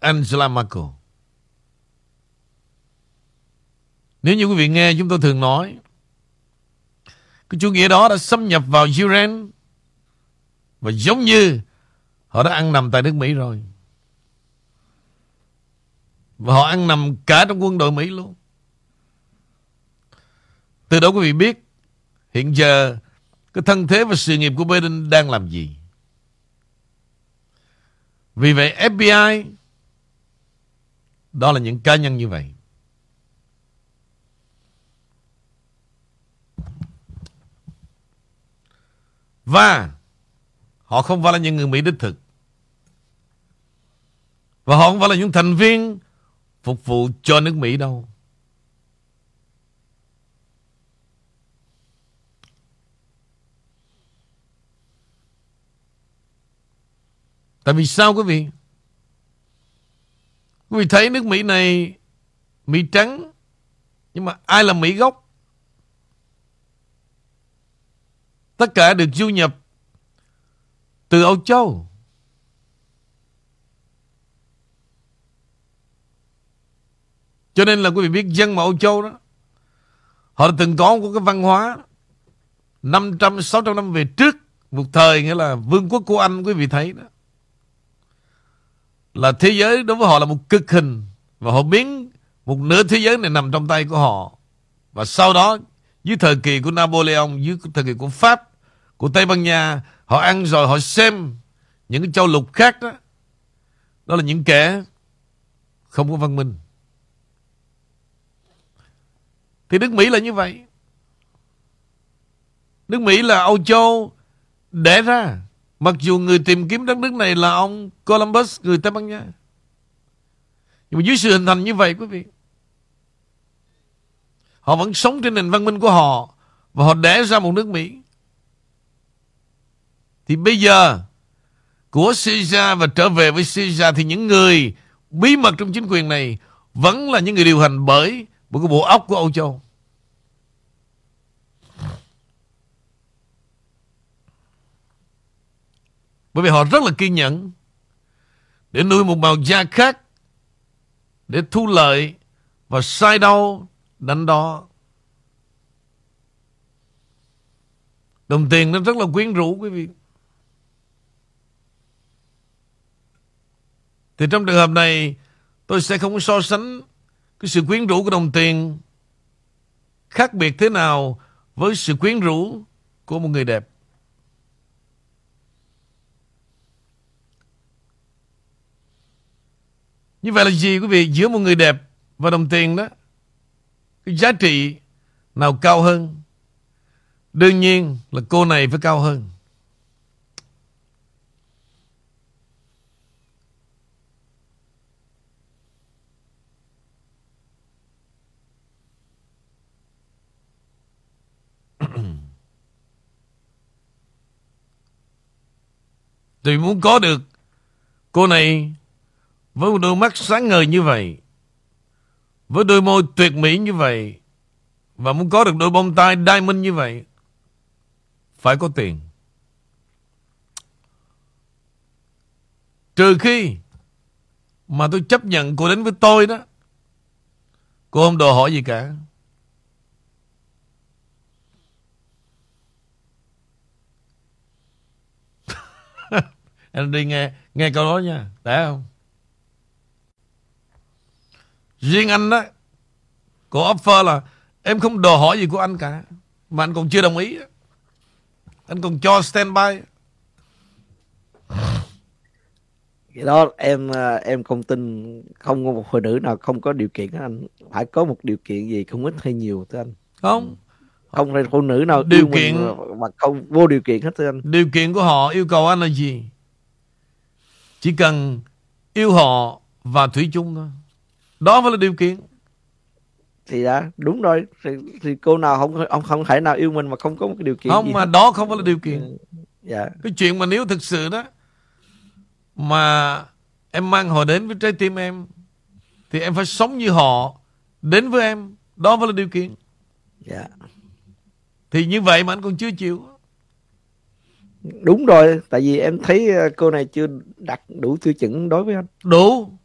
Angela Merkel Nếu như quý vị nghe chúng tôi thường nói, Cái chủ nghĩa đó đã xâm nhập vào Iran Và giống như Họ đã ăn nằm tại nước Mỹ rồi và họ ăn nằm cả trong quân đội Mỹ luôn. Từ đó quý vị biết hiện giờ cái thân thế và sự nghiệp của Biden đang làm gì. Vì vậy FBI đó là những cá nhân như vậy. Và họ không phải là những người Mỹ đích thực. Và họ không phải là những thành viên phục vụ cho nước Mỹ đâu. Tại vì sao quý vị? Quý vị thấy nước Mỹ này Mỹ trắng Nhưng mà ai là Mỹ gốc? Tất cả được du nhập Từ Âu Châu Cho nên là quý vị biết dân mà Âu Châu đó Họ từng có một cái văn hóa 500, 600 năm về trước một thời nghĩa là vương quốc của Anh quý vị thấy đó là thế giới đối với họ là một cực hình và họ biến một nửa thế giới này nằm trong tay của họ. Và sau đó, dưới thời kỳ của Napoleon, dưới thời kỳ của Pháp, của Tây Ban Nha, họ ăn rồi họ xem những cái châu lục khác đó đó là những kẻ không có văn minh. Thì nước Mỹ là như vậy. Nước Mỹ là Âu Châu đẻ ra mặc dù người tìm kiếm đất nước này là ông Columbus, người Tây Ban Nha nhưng mà dưới sự hình thành như vậy, quý vị, họ vẫn sống trên nền văn minh của họ và họ đẻ ra một nước Mỹ thì bây giờ của Caesar và trở về với Caesar thì những người bí mật trong chính quyền này vẫn là những người điều hành bởi một cái bộ óc của Âu Châu. Bởi vì họ rất là kiên nhẫn để nuôi một màu da khác để thu lợi và sai đâu đánh đó. Đồng tiền nó rất là quyến rũ, quý vị. Thì trong trường hợp này, tôi sẽ không so sánh cái sự quyến rũ của đồng tiền khác biệt thế nào với sự quyến rũ của một người đẹp. Như vậy là gì, quý vị? Giữa một người đẹp và đồng tiền đó, cái giá trị nào cao hơn? Đương nhiên là cô này phải cao hơn. Tôi muốn có được cô này với một đôi mắt sáng ngời như vậy, với đôi môi tuyệt mỹ như vậy, và muốn có được đôi bông tai diamond như vậy, phải có tiền. Trừ khi mà tôi chấp nhận cô đến với tôi đó, cô không đòi hỏi gì cả. [laughs] anh đi nghe nghe câu đó nha. Đã không? Riêng anh đó Cô offer là Em không đòi hỏi gì của anh cả Mà anh còn chưa đồng ý Anh còn cho standby. Cái đó em à, em không tin Không có một phụ nữ nào không có điều kiện anh. Phải có một điều kiện gì Không ít hay nhiều thưa anh. Không. Không phải phụ nữ nào điều kiện. Mà không vô điều kiện hết thưa anh. Điều kiện của họ yêu cầu anh là gì? Chỉ cần Yêu họ và thủy chung thôi đó mới là điều kiện. Thì đã đúng rồi. Thì, thì cô nào không không không thể nào yêu mình mà không có một cái điều kiện không gì mà hết. đó không phải là điều kiện. Ừ. dạ. Cái chuyện mà nếu thực sự đó mà em mang họ đến với trái tim em thì em phải sống như họ đến với em. Đó mới là điều kiện. Dạ. Thì như vậy mà anh còn chưa chịu. Đúng rồi tại vì em thấy ờ, cô này chưa đặt đủ tiêu chuẩn đối với anh. Đủ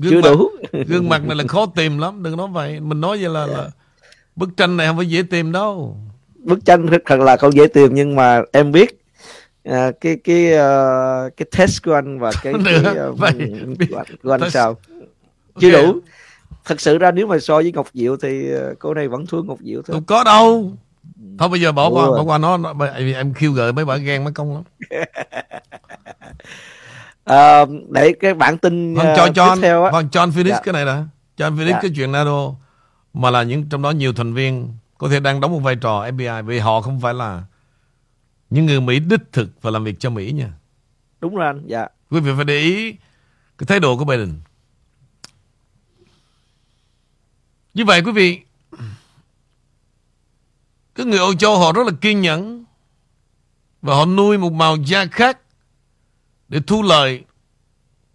gương chưa mặt, đủ. gương mặt này là [laughs] khó tìm lắm đừng nói vậy. Mình nói vậy là, yeah. là bức tranh này không phải dễ tìm đâu. Bức tranh thật là không dễ tìm nhưng mà em biết à, cái cái uh, cái test của anh và cái, cái uh, vậy. của anh, của anh sao? Chưa okay. đủ. Thật sự ra nếu mà so với ngọc diệu thì cô này vẫn thua ngọc diệu thôi. Không có đâu. Thôi bây giờ bỏ qua bỏ qua nó, nó em khiêu gợi mấy bà ghen mấy công lắm [laughs] à, để cái bản tin Hoàng cho John, tiếp theo á. Hoàng John Phoenix dạ. cái này đã John Phoenix dạ. cái chuyện NATO mà là những trong đó nhiều thành viên có thể đang đóng một vai trò FBI vì họ không phải là những người Mỹ đích thực và làm việc cho Mỹ nha. Đúng rồi anh, dạ. Quý vị phải để ý cái thái độ của Biden. Như vậy quý vị, cái người Âu Châu họ rất là kiên nhẫn và họ nuôi một màu da khác để thu lợi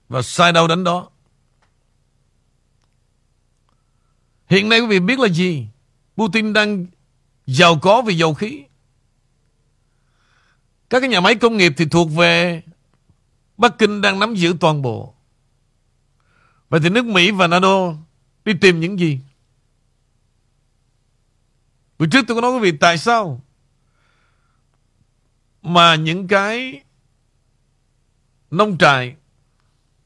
và sai đâu đánh đó. Hiện nay quý vị biết là gì? Putin đang giàu có vì dầu khí. Các cái nhà máy công nghiệp thì thuộc về Bắc Kinh đang nắm giữ toàn bộ. Vậy thì nước Mỹ và NATO đi tìm những gì? Bữa trước tôi có nói quý vị, tại sao mà những cái nông trại,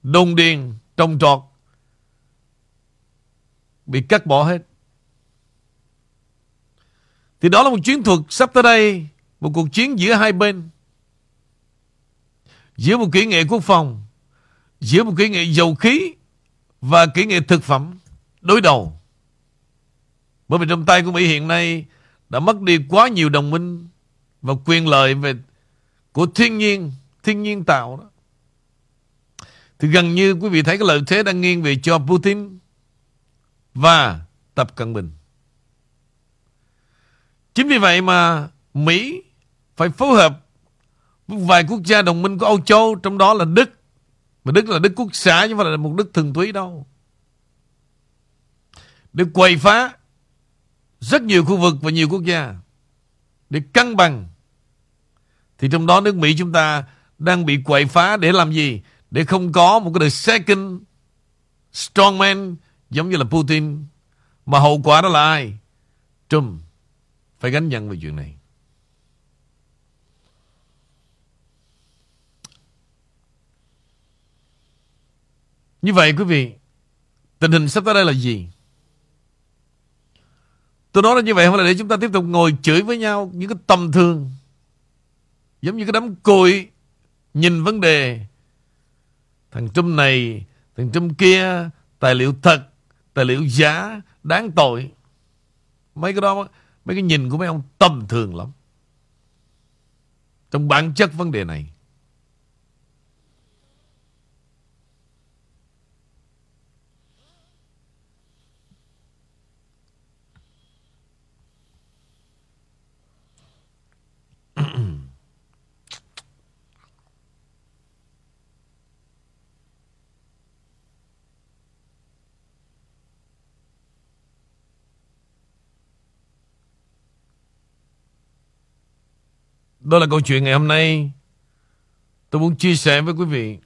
đồng điền, trồng trọt bị cắt bỏ hết. Thì đó là một chiến thuật sắp tới đây, một cuộc chiến giữa hai bên. Giữa một kỹ nghệ quốc phòng, giữa một kỹ nghệ dầu khí và kỹ nghệ thực phẩm đối đầu. Bởi vì trong tay của Mỹ hiện nay đã mất đi quá nhiều đồng minh và quyền lợi về của thiên nhiên, thiên nhiên tạo đó. Thì gần như quý vị thấy cái lợi thế đang nghiêng về cho Putin và Tập Cận Bình. Chính vì vậy mà Mỹ phải phối hợp với vài quốc gia đồng minh của Âu Châu, trong đó là Đức. Mà Đức là Đức quốc xã chứ không phải là một Đức thường túy đâu. Để quậy phá rất nhiều khu vực và nhiều quốc gia để cân bằng. Thì trong đó nước Mỹ chúng ta đang bị quậy phá để làm gì? Để không có một cái the second strongman giống như là Putin. Mà hậu quả đó là ai? Trump phải gánh nhận về chuyện này. Như vậy quý vị, tình hình sắp tới đây là gì? Tôi nói là như vậy không phải là để chúng ta tiếp tục ngồi chửi với nhau những cái tầm thường. Giống như cái đám cùi nhìn vấn đề. Thằng Trump này, thằng Trump kia, tài liệu thật, tài liệu giả, đáng tội. Mấy cái đó, mấy cái nhìn của mấy ông tầm thường lắm. Trong bản chất vấn đề này. Đó là câu chuyện ngày hôm nay. Tôi muốn chia sẻ với quý vị.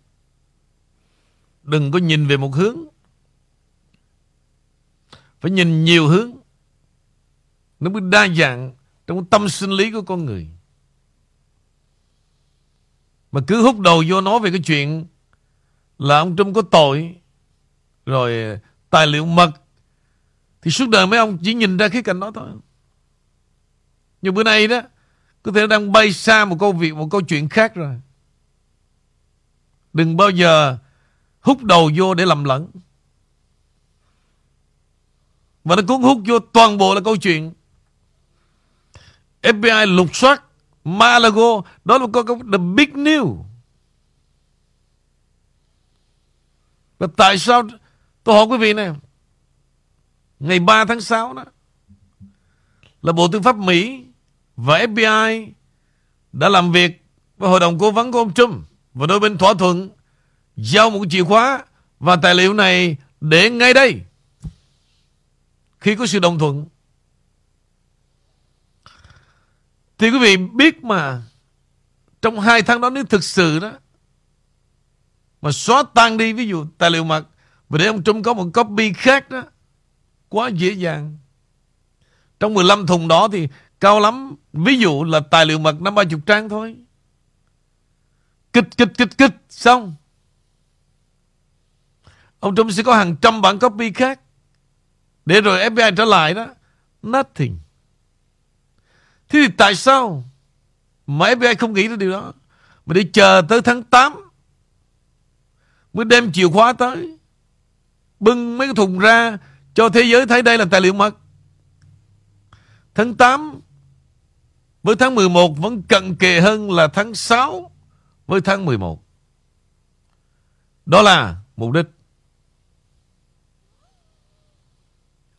Đừng có nhìn về một hướng. Phải nhìn nhiều hướng. Nó mới đa dạng Trong tâm sinh lý của con người. Mà cứ hút đầu vô nói về cái chuyện Là ông Trump có tội, Rồi ờ, tài liệu mật. Thì suốt đời mấy ông chỉ nhìn ra khía cạnh đó thôi. Nhưng bữa nay đó có thể đang bay xa một câu việc, một câu chuyện khác rồi. Đừng bao giờ hút đầu vô để lầm lẫn. Và nó cuốn hút vô toàn bộ là câu chuyện. FBI lục soát Malago. Đó là câu, câu the big news. Và tại sao tôi hỏi quý vị này ngày 3 tháng 6 đó là Bộ Tư pháp Mỹ và FBI đã làm việc với hội đồng cố vấn của ông Trump và đôi bên thỏa thuận giao một chìa khóa và tài liệu này để ngay đây. Khi có sự đồng thuận, thì quý vị biết mà, trong hai tháng đó nếu thực sự đó, mà xóa tan đi, ví dụ tài liệu mật và để ông Trump có một copy khác đó, quá dễ dàng. Trong 15 thùng đó thì Cao lắm. Ví dụ là tài liệu mật năm ba chục trang thôi. Kịch kịch kịch kịch, Xong. Ông Trump sẽ có hàng trăm bản copy khác. Để rồi FBI trở lại đó. Nothing. Thế thì tại sao Mà FBI không nghĩ tới điều đó? Mà để chờ tới tháng 8 Mới đem chìa khóa tới, Bưng mấy cái thùng ra Cho thế giới thấy đây là tài liệu mật. Tháng 8 với tháng 11 vẫn cận kề hơn là tháng 6 với tháng 11. Đó là mục đích.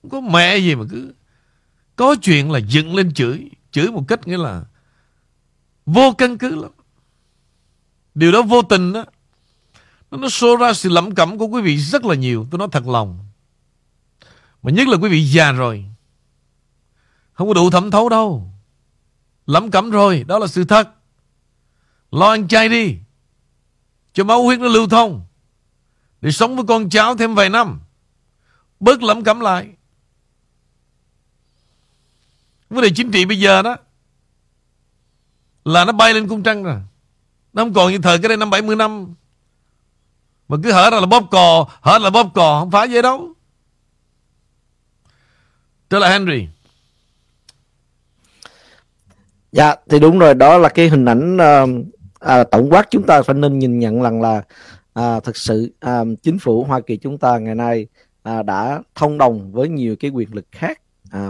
Không có mẹ gì mà cứ có chuyện là dựng lên chửi. Chửi một cách nghĩa là vô căn cứ lắm. Điều đó vô tình đó. Nó xô ra sự lẩm cẩm của quý vị rất là nhiều. Tôi nói thật lòng. Mà nhất là quý vị già rồi. Không có đủ thẩm thấu đâu. Lắm cấm rồi, đó là sự thật. Lo ăn chay đi. Cho máu huyết nó lưu thông. Để sống với con cháu thêm vài năm. Bớt lắm cấm lại. Vấn đề chính trị bây giờ đó. là nó bay lên cung trăng rồi nó không còn như thời cái đây năm 70 năm mà cứ hở ra là bóp cò hở là bóp cò không phải vậy đâu trở lại Henry dạ thì đúng rồi đó là cái hình ảnh uh, à, tổng quát chúng ta phải nên nhìn nhận rằng là à, thực sự à, chính phủ Hoa Kỳ chúng ta ngày nay à, đã thông đồng với nhiều cái quyền lực khác à,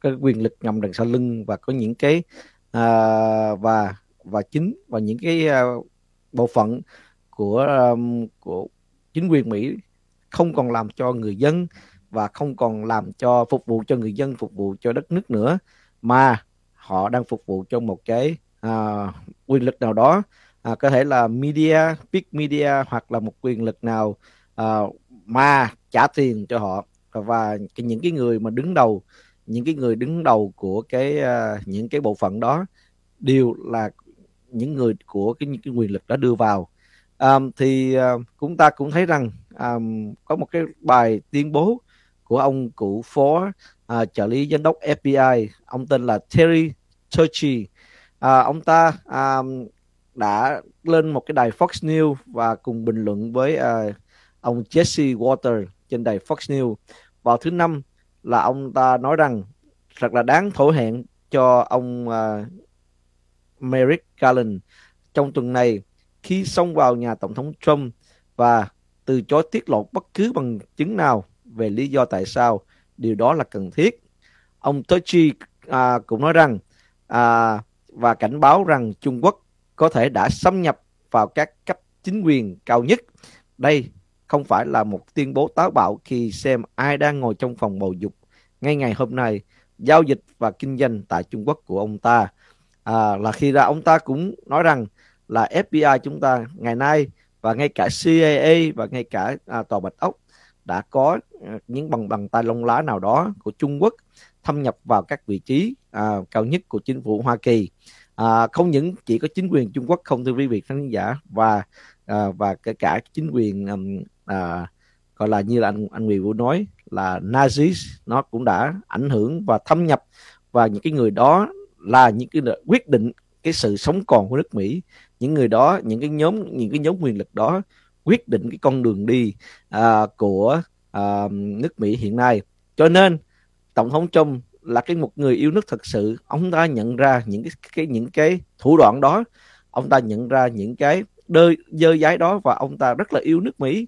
cái quyền lực ngầm đằng sau lưng và có những cái à, và và chính và những cái uh, bộ phận của um, của chính quyền Mỹ không còn làm cho người dân và không còn làm cho phục vụ cho người dân phục vụ cho đất nước nữa mà họ đang phục vụ cho một cái à, quyền lực nào đó. À, có thể là media big media hoặc là một quyền lực nào à, mà trả tiền cho họ. Và cái, những cái người mà đứng đầu những cái người đứng đầu của cái uh, những cái bộ phận đó đều là những người của cái những cái quyền lực đó đưa vào. Um, thì uh, chúng ta cũng thấy rằng um, có một cái bài tuyên bố của ông cựu phó uh, trợ lý giám đốc FBI ông tên là Terry Turchi à, ông ta à, đã lên một cái đài Fox News và cùng bình luận với à, ông Jesse Water trên đài Fox News. Vào thứ năm là ông ta nói rằng thật là đáng thổ hẹn cho ông à, Merrick Garland trong tuần này khi xông vào nhà tổng thống Trump và từ chối tiết lộ bất cứ bằng chứng nào về lý do tại sao. Điều đó là cần thiết. Ông Turchi à, cũng nói rằng à, và cảnh báo rằng Trung Quốc có thể đã xâm nhập vào các cấp chính quyền cao nhất. Đây không phải là một tuyên bố táo bạo khi xem ai đang ngồi trong phòng bầu dục ngay ngày hôm nay giao dịch và kinh doanh tại Trung Quốc của ông ta à, là khi ra ông ta cũng nói rằng là FBI chúng ta ngày nay và ngay cả CIA và ngay cả à, tòa Bạch Ốc đã có à, những bằng bằng tay lông lá nào đó của Trung Quốc thâm nhập vào các vị trí à, cao nhất của chính phủ Hoa Kỳ. À, không những chỉ có chính quyền Trung Quốc không thưa quý vị khán giả và à, và kể cả chính quyền um, à, gọi là như là anh anh Nguyễn Vũ nói là Nazis nó cũng đã ảnh hưởng và thâm nhập. Và những cái người đó là những cái quyết định cái sự sống còn của nước Mỹ. Những người đó những cái nhóm những cái nhóm quyền lực đó quyết định cái con đường đi à, của à, nước Mỹ hiện nay. Cho nên tổng thống Trump là cái một người yêu nước thật sự. Ông ta nhận ra những cái, cái những cái thủ đoạn đó. Ông ta nhận ra những cái đơ dơ giấy đó và ông ta rất là yêu nước Mỹ.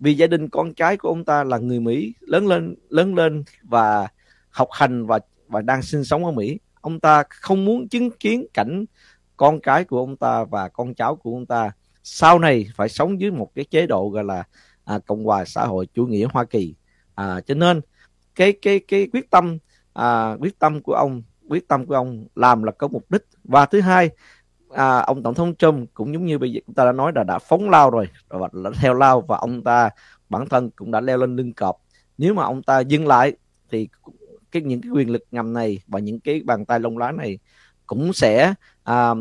Vì gia đình con cái của ông ta là người Mỹ lớn lên lớn lên và học hành và và đang sinh sống ở Mỹ. Ông ta không muốn chứng kiến cảnh con cái của ông ta và con cháu của ông ta sau này phải sống dưới một cái chế độ gọi là à, cộng hòa xã hội chủ nghĩa Hoa Kỳ. À, cho nên cái cái cái quyết tâm à, quyết tâm của ông quyết tâm của ông làm là có mục đích. Và thứ hai à, ông tổng thống Trump cũng giống như bây giờ chúng ta đã nói là đã phóng lao rồi và đã theo lao và ông ta bản thân cũng đã leo lên lưng cọp. Nếu mà ông ta dừng lại thì cái những cái quyền lực ngầm này và những cái bàn tay lông lá này cũng sẽ à,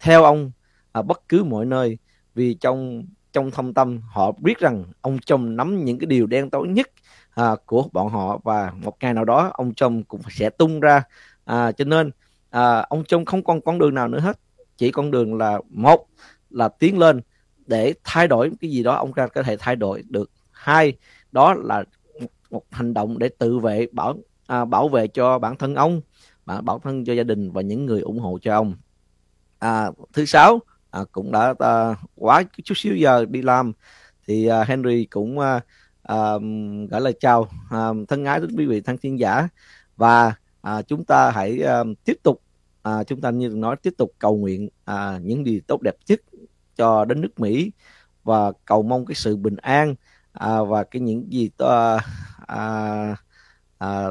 theo ông à, bất cứ mọi nơi. Vì trong trong thâm tâm họ biết rằng ông Trump nắm những cái điều đen tối nhất à, của bọn họ. Và một ngày nào đó ông Trump cũng sẽ tung ra. À, cho nên à, ông Trump không còn con đường nào nữa hết. Chỉ con đường là một là tiến lên để thay đổi cái gì đó. Ông ta có thể thay đổi được. Hai đó là một hành động để tự vệ bảo à, bảo vệ cho bản thân ông bảo, bảo thân cho gia đình và những người ủng hộ cho ông. À, thứ sáu à, cũng đã à, quá chút xíu giờ đi làm thì à, Henry cũng à, gửi lời chào thân ái đến quý vị thân thiên giả. Và à, chúng ta hãy tiếp tục à, chúng ta như nói tiếp tục cầu nguyện à, những điều tốt đẹp nhất cho đến nước Mỹ. Và cầu mong cái sự bình an và cái những gì to, à, à,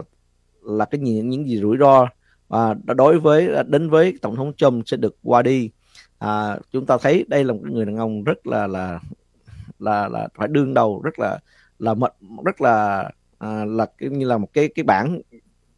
là cái những những gì rủi ro và đối với đến với tổng thống Trump sẽ được qua đi. À, chúng ta thấy đây là một người đàn ông rất là là là là phải đương đầu rất là là một rất là à, là cái như là một cái cái bản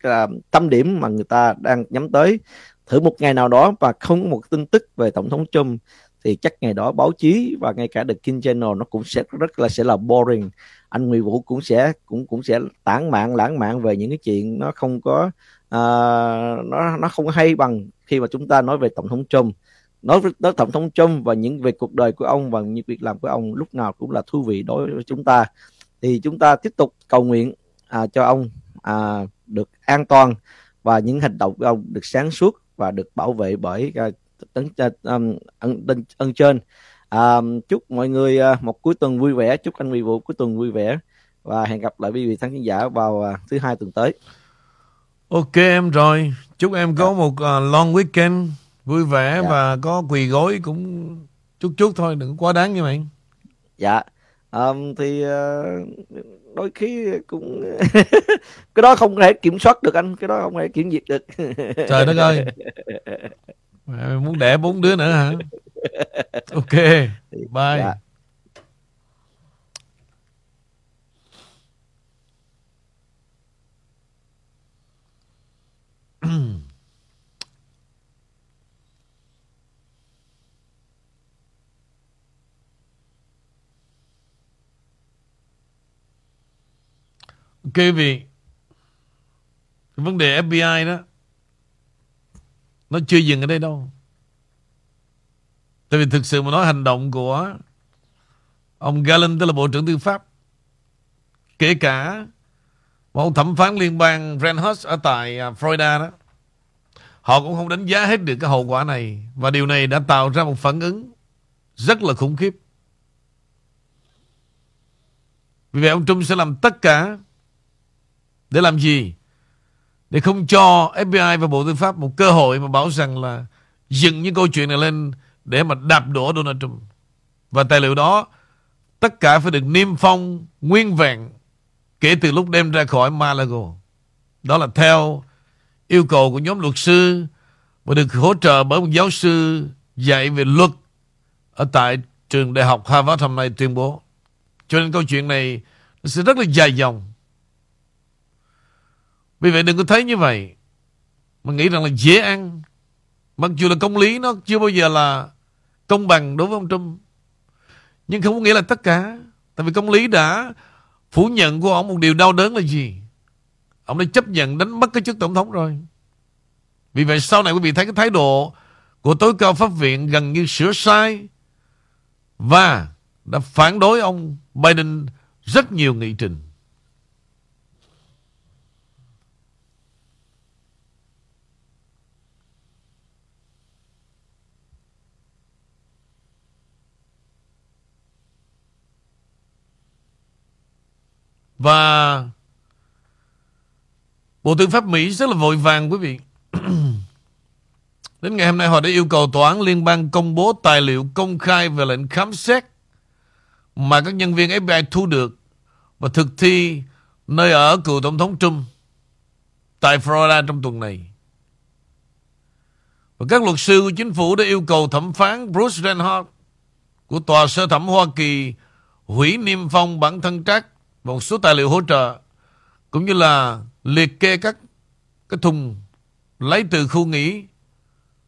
à, tâm điểm mà người ta đang nhắm tới. Thử một ngày nào đó và không có một tin tức về tổng thống Trump thì chắc ngày đó báo chí và ngay cả The King Channel nó cũng sẽ rất là sẽ là boring. Anh Nguyễn Vũ cũng sẽ cũng cũng sẽ tản mạng lãng mạn về những cái chuyện nó không có uh, nó nó không hay bằng khi mà chúng ta nói về tổng thống Trump. Nói với nói tổng thống Trump và những về cuộc đời của ông và những việc làm của ông lúc nào cũng là thú vị đối với chúng ta thì chúng ta tiếp tục cầu nguyện à, cho ông à, được an toàn và những hành động của ông được sáng suốt và được bảo vệ bởi uh, tấn um, ân, ân, ân trên. À, chúc mọi người uh, một cuối tuần vui vẻ. Chúc anh vị vụ cuối tuần vui vẻ và hẹn gặp lại quý vị khán giả vào uh, thứ hai tuần tới. Ok em rồi. Chúc em có dạ. một uh, long weekend vui vẻ dạ. và có quỳ gối cũng chút chút thôi đừng quá đáng như vậy dạ um, thì uh, đôi khi cũng [laughs] cái đó không thể kiểm soát được anh cái đó không thể kiểm duyệt được. Trời đất ơi. [laughs] Mày muốn đẻ bốn đứa nữa hả? Ok bye. dạ. [clears throat] quý vị vấn đề FBI đó, nó chưa dừng ở đây đâu. Tại vì thực sự mà nói hành động của ông Garland tức là bộ trưởng tư pháp, kể cả một ông thẩm phán liên bang Reinhardt ở tại à, Florida đó, họ cũng không đánh giá hết được cái hậu quả này. Và điều này đã tạo ra một phản ứng rất là khủng khiếp. Vì vậy ông Trump sẽ làm tất cả để làm gì? Để không cho FBI và Bộ Tư pháp một cơ hội mà bảo rằng là dựng những câu chuyện này lên để mà đạp đổ Donald Trump. Và tài liệu đó, tất cả phải được niêm phong, nguyên vẹn kể từ lúc đem ra khỏi Malago. Đó là theo yêu cầu của nhóm luật sư và được hỗ trợ bởi một giáo sư dạy về luật ở tại trường đại học Harvard hôm nay tuyên bố. Cho nên câu chuyện này sẽ rất là dài dòng. Vì vậy đừng có thấy như vậy. Mà nghĩ rằng là dễ ăn. Mặc dù là công lý, nó chưa bao giờ là Công bằng đối với ông Trump. Nhưng không có nghĩa là tất cả. Tại vì công lý đã Phủ nhận của ông một điều đau đớn là gì? Ông đã chấp nhận đánh mất cái chức tổng thống rồi. Vì vậy sau này quý vị thấy cái thái độ Của tối cao pháp viện gần như sửa sai Và Đã phản đối ông Biden Rất nhiều nghị trình. Và Bộ Tư pháp Mỹ rất là vội vàng, quý vị. [clears throat] Đến ngày hôm nay, họ đã yêu cầu tòa án liên bang công bố tài liệu công khai về lệnh khám xét mà các nhân viên FBI thu được và thực thi nơi ở cựu Tổng thống Trump tại Florida trong tuần này. Và các luật sư của chính phủ đã yêu cầu thẩm phán Bruce Reinhardt của Tòa sơ thẩm Hoa Kỳ hủy niêm phong bản thân trác một số tài liệu hỗ trợ, cũng như là liệt kê các cái thùng lấy từ khu nghỉ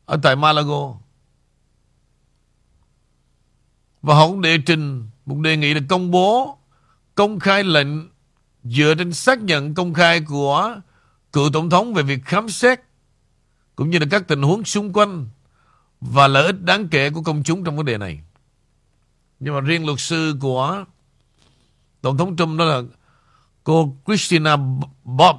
ở tại Malago. Và họ cũng đệ trình một đề nghị là công bố, công khai lệnh dựa trên xác nhận công khai của cựu tổng thống về việc khám xét, cũng như là các tình huống xung quanh và lợi ích đáng kể của công chúng trong vấn đề này. Nhưng mà riêng luật sư của Tổng thống Trump đó là, cô Christina Bob.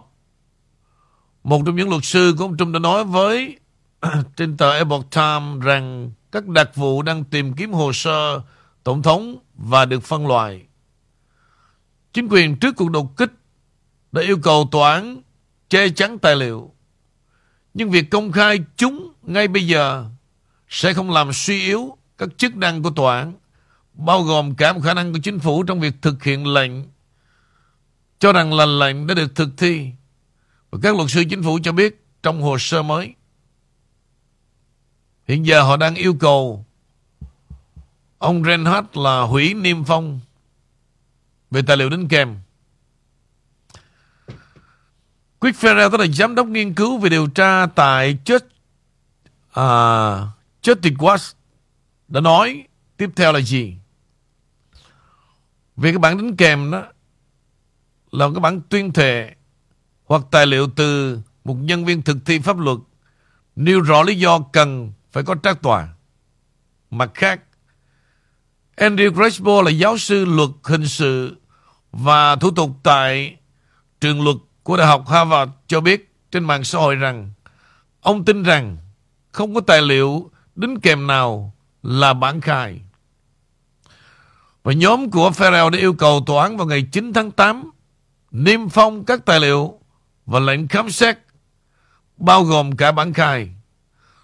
Một trong những luật sư của ông Trump đã nói với [clears throat] trên tờ Epoch Times rằng các đặc vụ đang tìm kiếm hồ sơ tổng thống và được phân loại. Chính quyền trước cuộc đột kích đã yêu cầu tòa án che chắn tài liệu. Nhưng việc công khai chúng ngay bây giờ sẽ không làm suy yếu các chức năng của tòa án bao gồm cả một khả năng của chính phủ trong việc thực hiện lệnh cho rằng là lệnh đã được thực thi. Và các luật sư chính phủ cho biết trong hồ sơ mới hiện giờ họ đang yêu cầu ông Reinhardt là hủy niêm phong về tài liệu đính kèm. Quick Ferrell tức là giám đốc nghiên cứu về điều tra tại Church à, Justice đã nói tiếp theo là gì? Vì cái bản đính kèm đó là cái bản tuyên thệ hoặc tài liệu từ một nhân viên thực thi pháp luật, nêu rõ lý do cần phải có trác tòa. Mặt khác, Andrew Crespo là giáo sư luật hình sự và thủ tục tại trường luật của Đại học Harvard cho biết trên mạng xã hội rằng ông tin rằng không có tài liệu đính kèm nào là bản khai. Và nhóm của Farrell đã yêu cầu tòa án vào ngày 9 tháng 8 niêm phong các tài liệu và lệnh khám xét bao gồm cả bản khai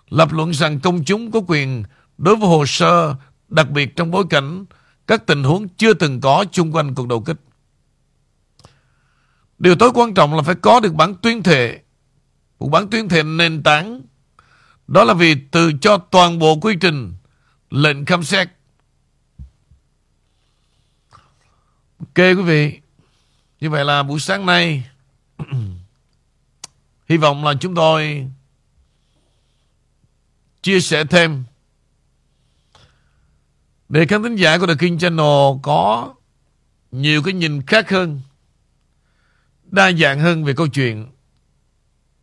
lập luận rằng công chúng có quyền đối với hồ sơ đặc biệt trong bối cảnh các tình huống chưa từng có chung quanh cuộc đầu kích. Điều tối quan trọng là phải có được bản tuyên thệ, một bản tuyên thệ nền tảng. Đó là vì từ cho toàn bộ quy trình lệnh khám xét. Ok quý vị, như vậy là buổi sáng nay [clears throat] hy vọng là chúng tôi chia sẻ thêm để khán thính giả của The King Channel có nhiều cái nhìn khác hơn, đa dạng hơn về câu chuyện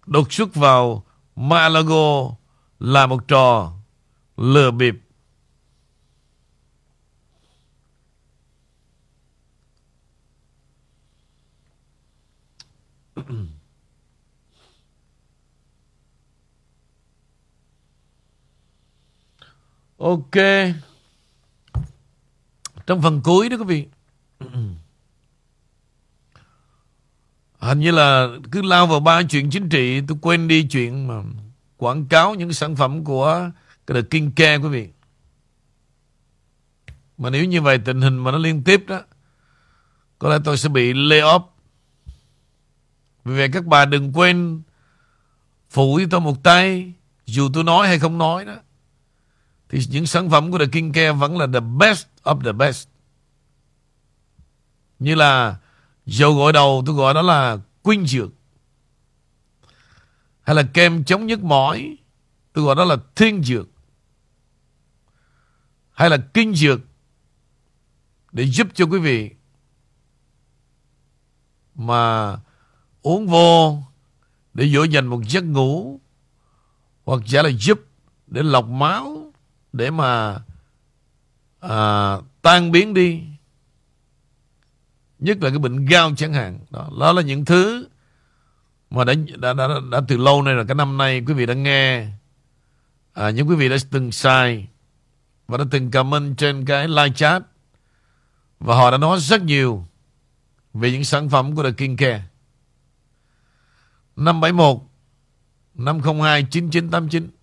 đột xuất vào Malago là một trò lừa bịp. [clears throat] Ok. Trong phần cuối đó quý vị. [clears throat] Hình như là cứ lao vào ba chuyện chính trị, Tôi quên đi chuyện mà Quảng cáo những sản phẩm của Cái The King Care quý vị Mà nếu như vậy, tình hình mà nó liên tiếp đó, Có lẽ tôi sẽ bị lay off vì vậy các bà đừng quên Phụ với tôi một tay, Dù tôi nói hay không nói đó Thì những sản phẩm của The King Care Vẫn là the best of the best Như là Dầu gội đầu, tôi gọi đó là quynh dược. Hay là kem chống nhức mỏi. Tôi gọi đó là thiên dược. Hay là kinh dược. Để giúp cho quý vị mà uống vô để dỗ dành một giấc ngủ hoặc giả là giúp để lọc máu để mà à, tan biến đi. Nhất là cái bệnh gao chẳng hạn. Đó, đó là những thứ Mà đã, đã, đã, đã từ lâu nay là Cái năm nay quý vị đã nghe. À, Những quý vị đã từng sai Và đã từng comment trên cái live chat. Và họ đã nói rất nhiều Về những sản phẩm của The King Care. 571 502 9989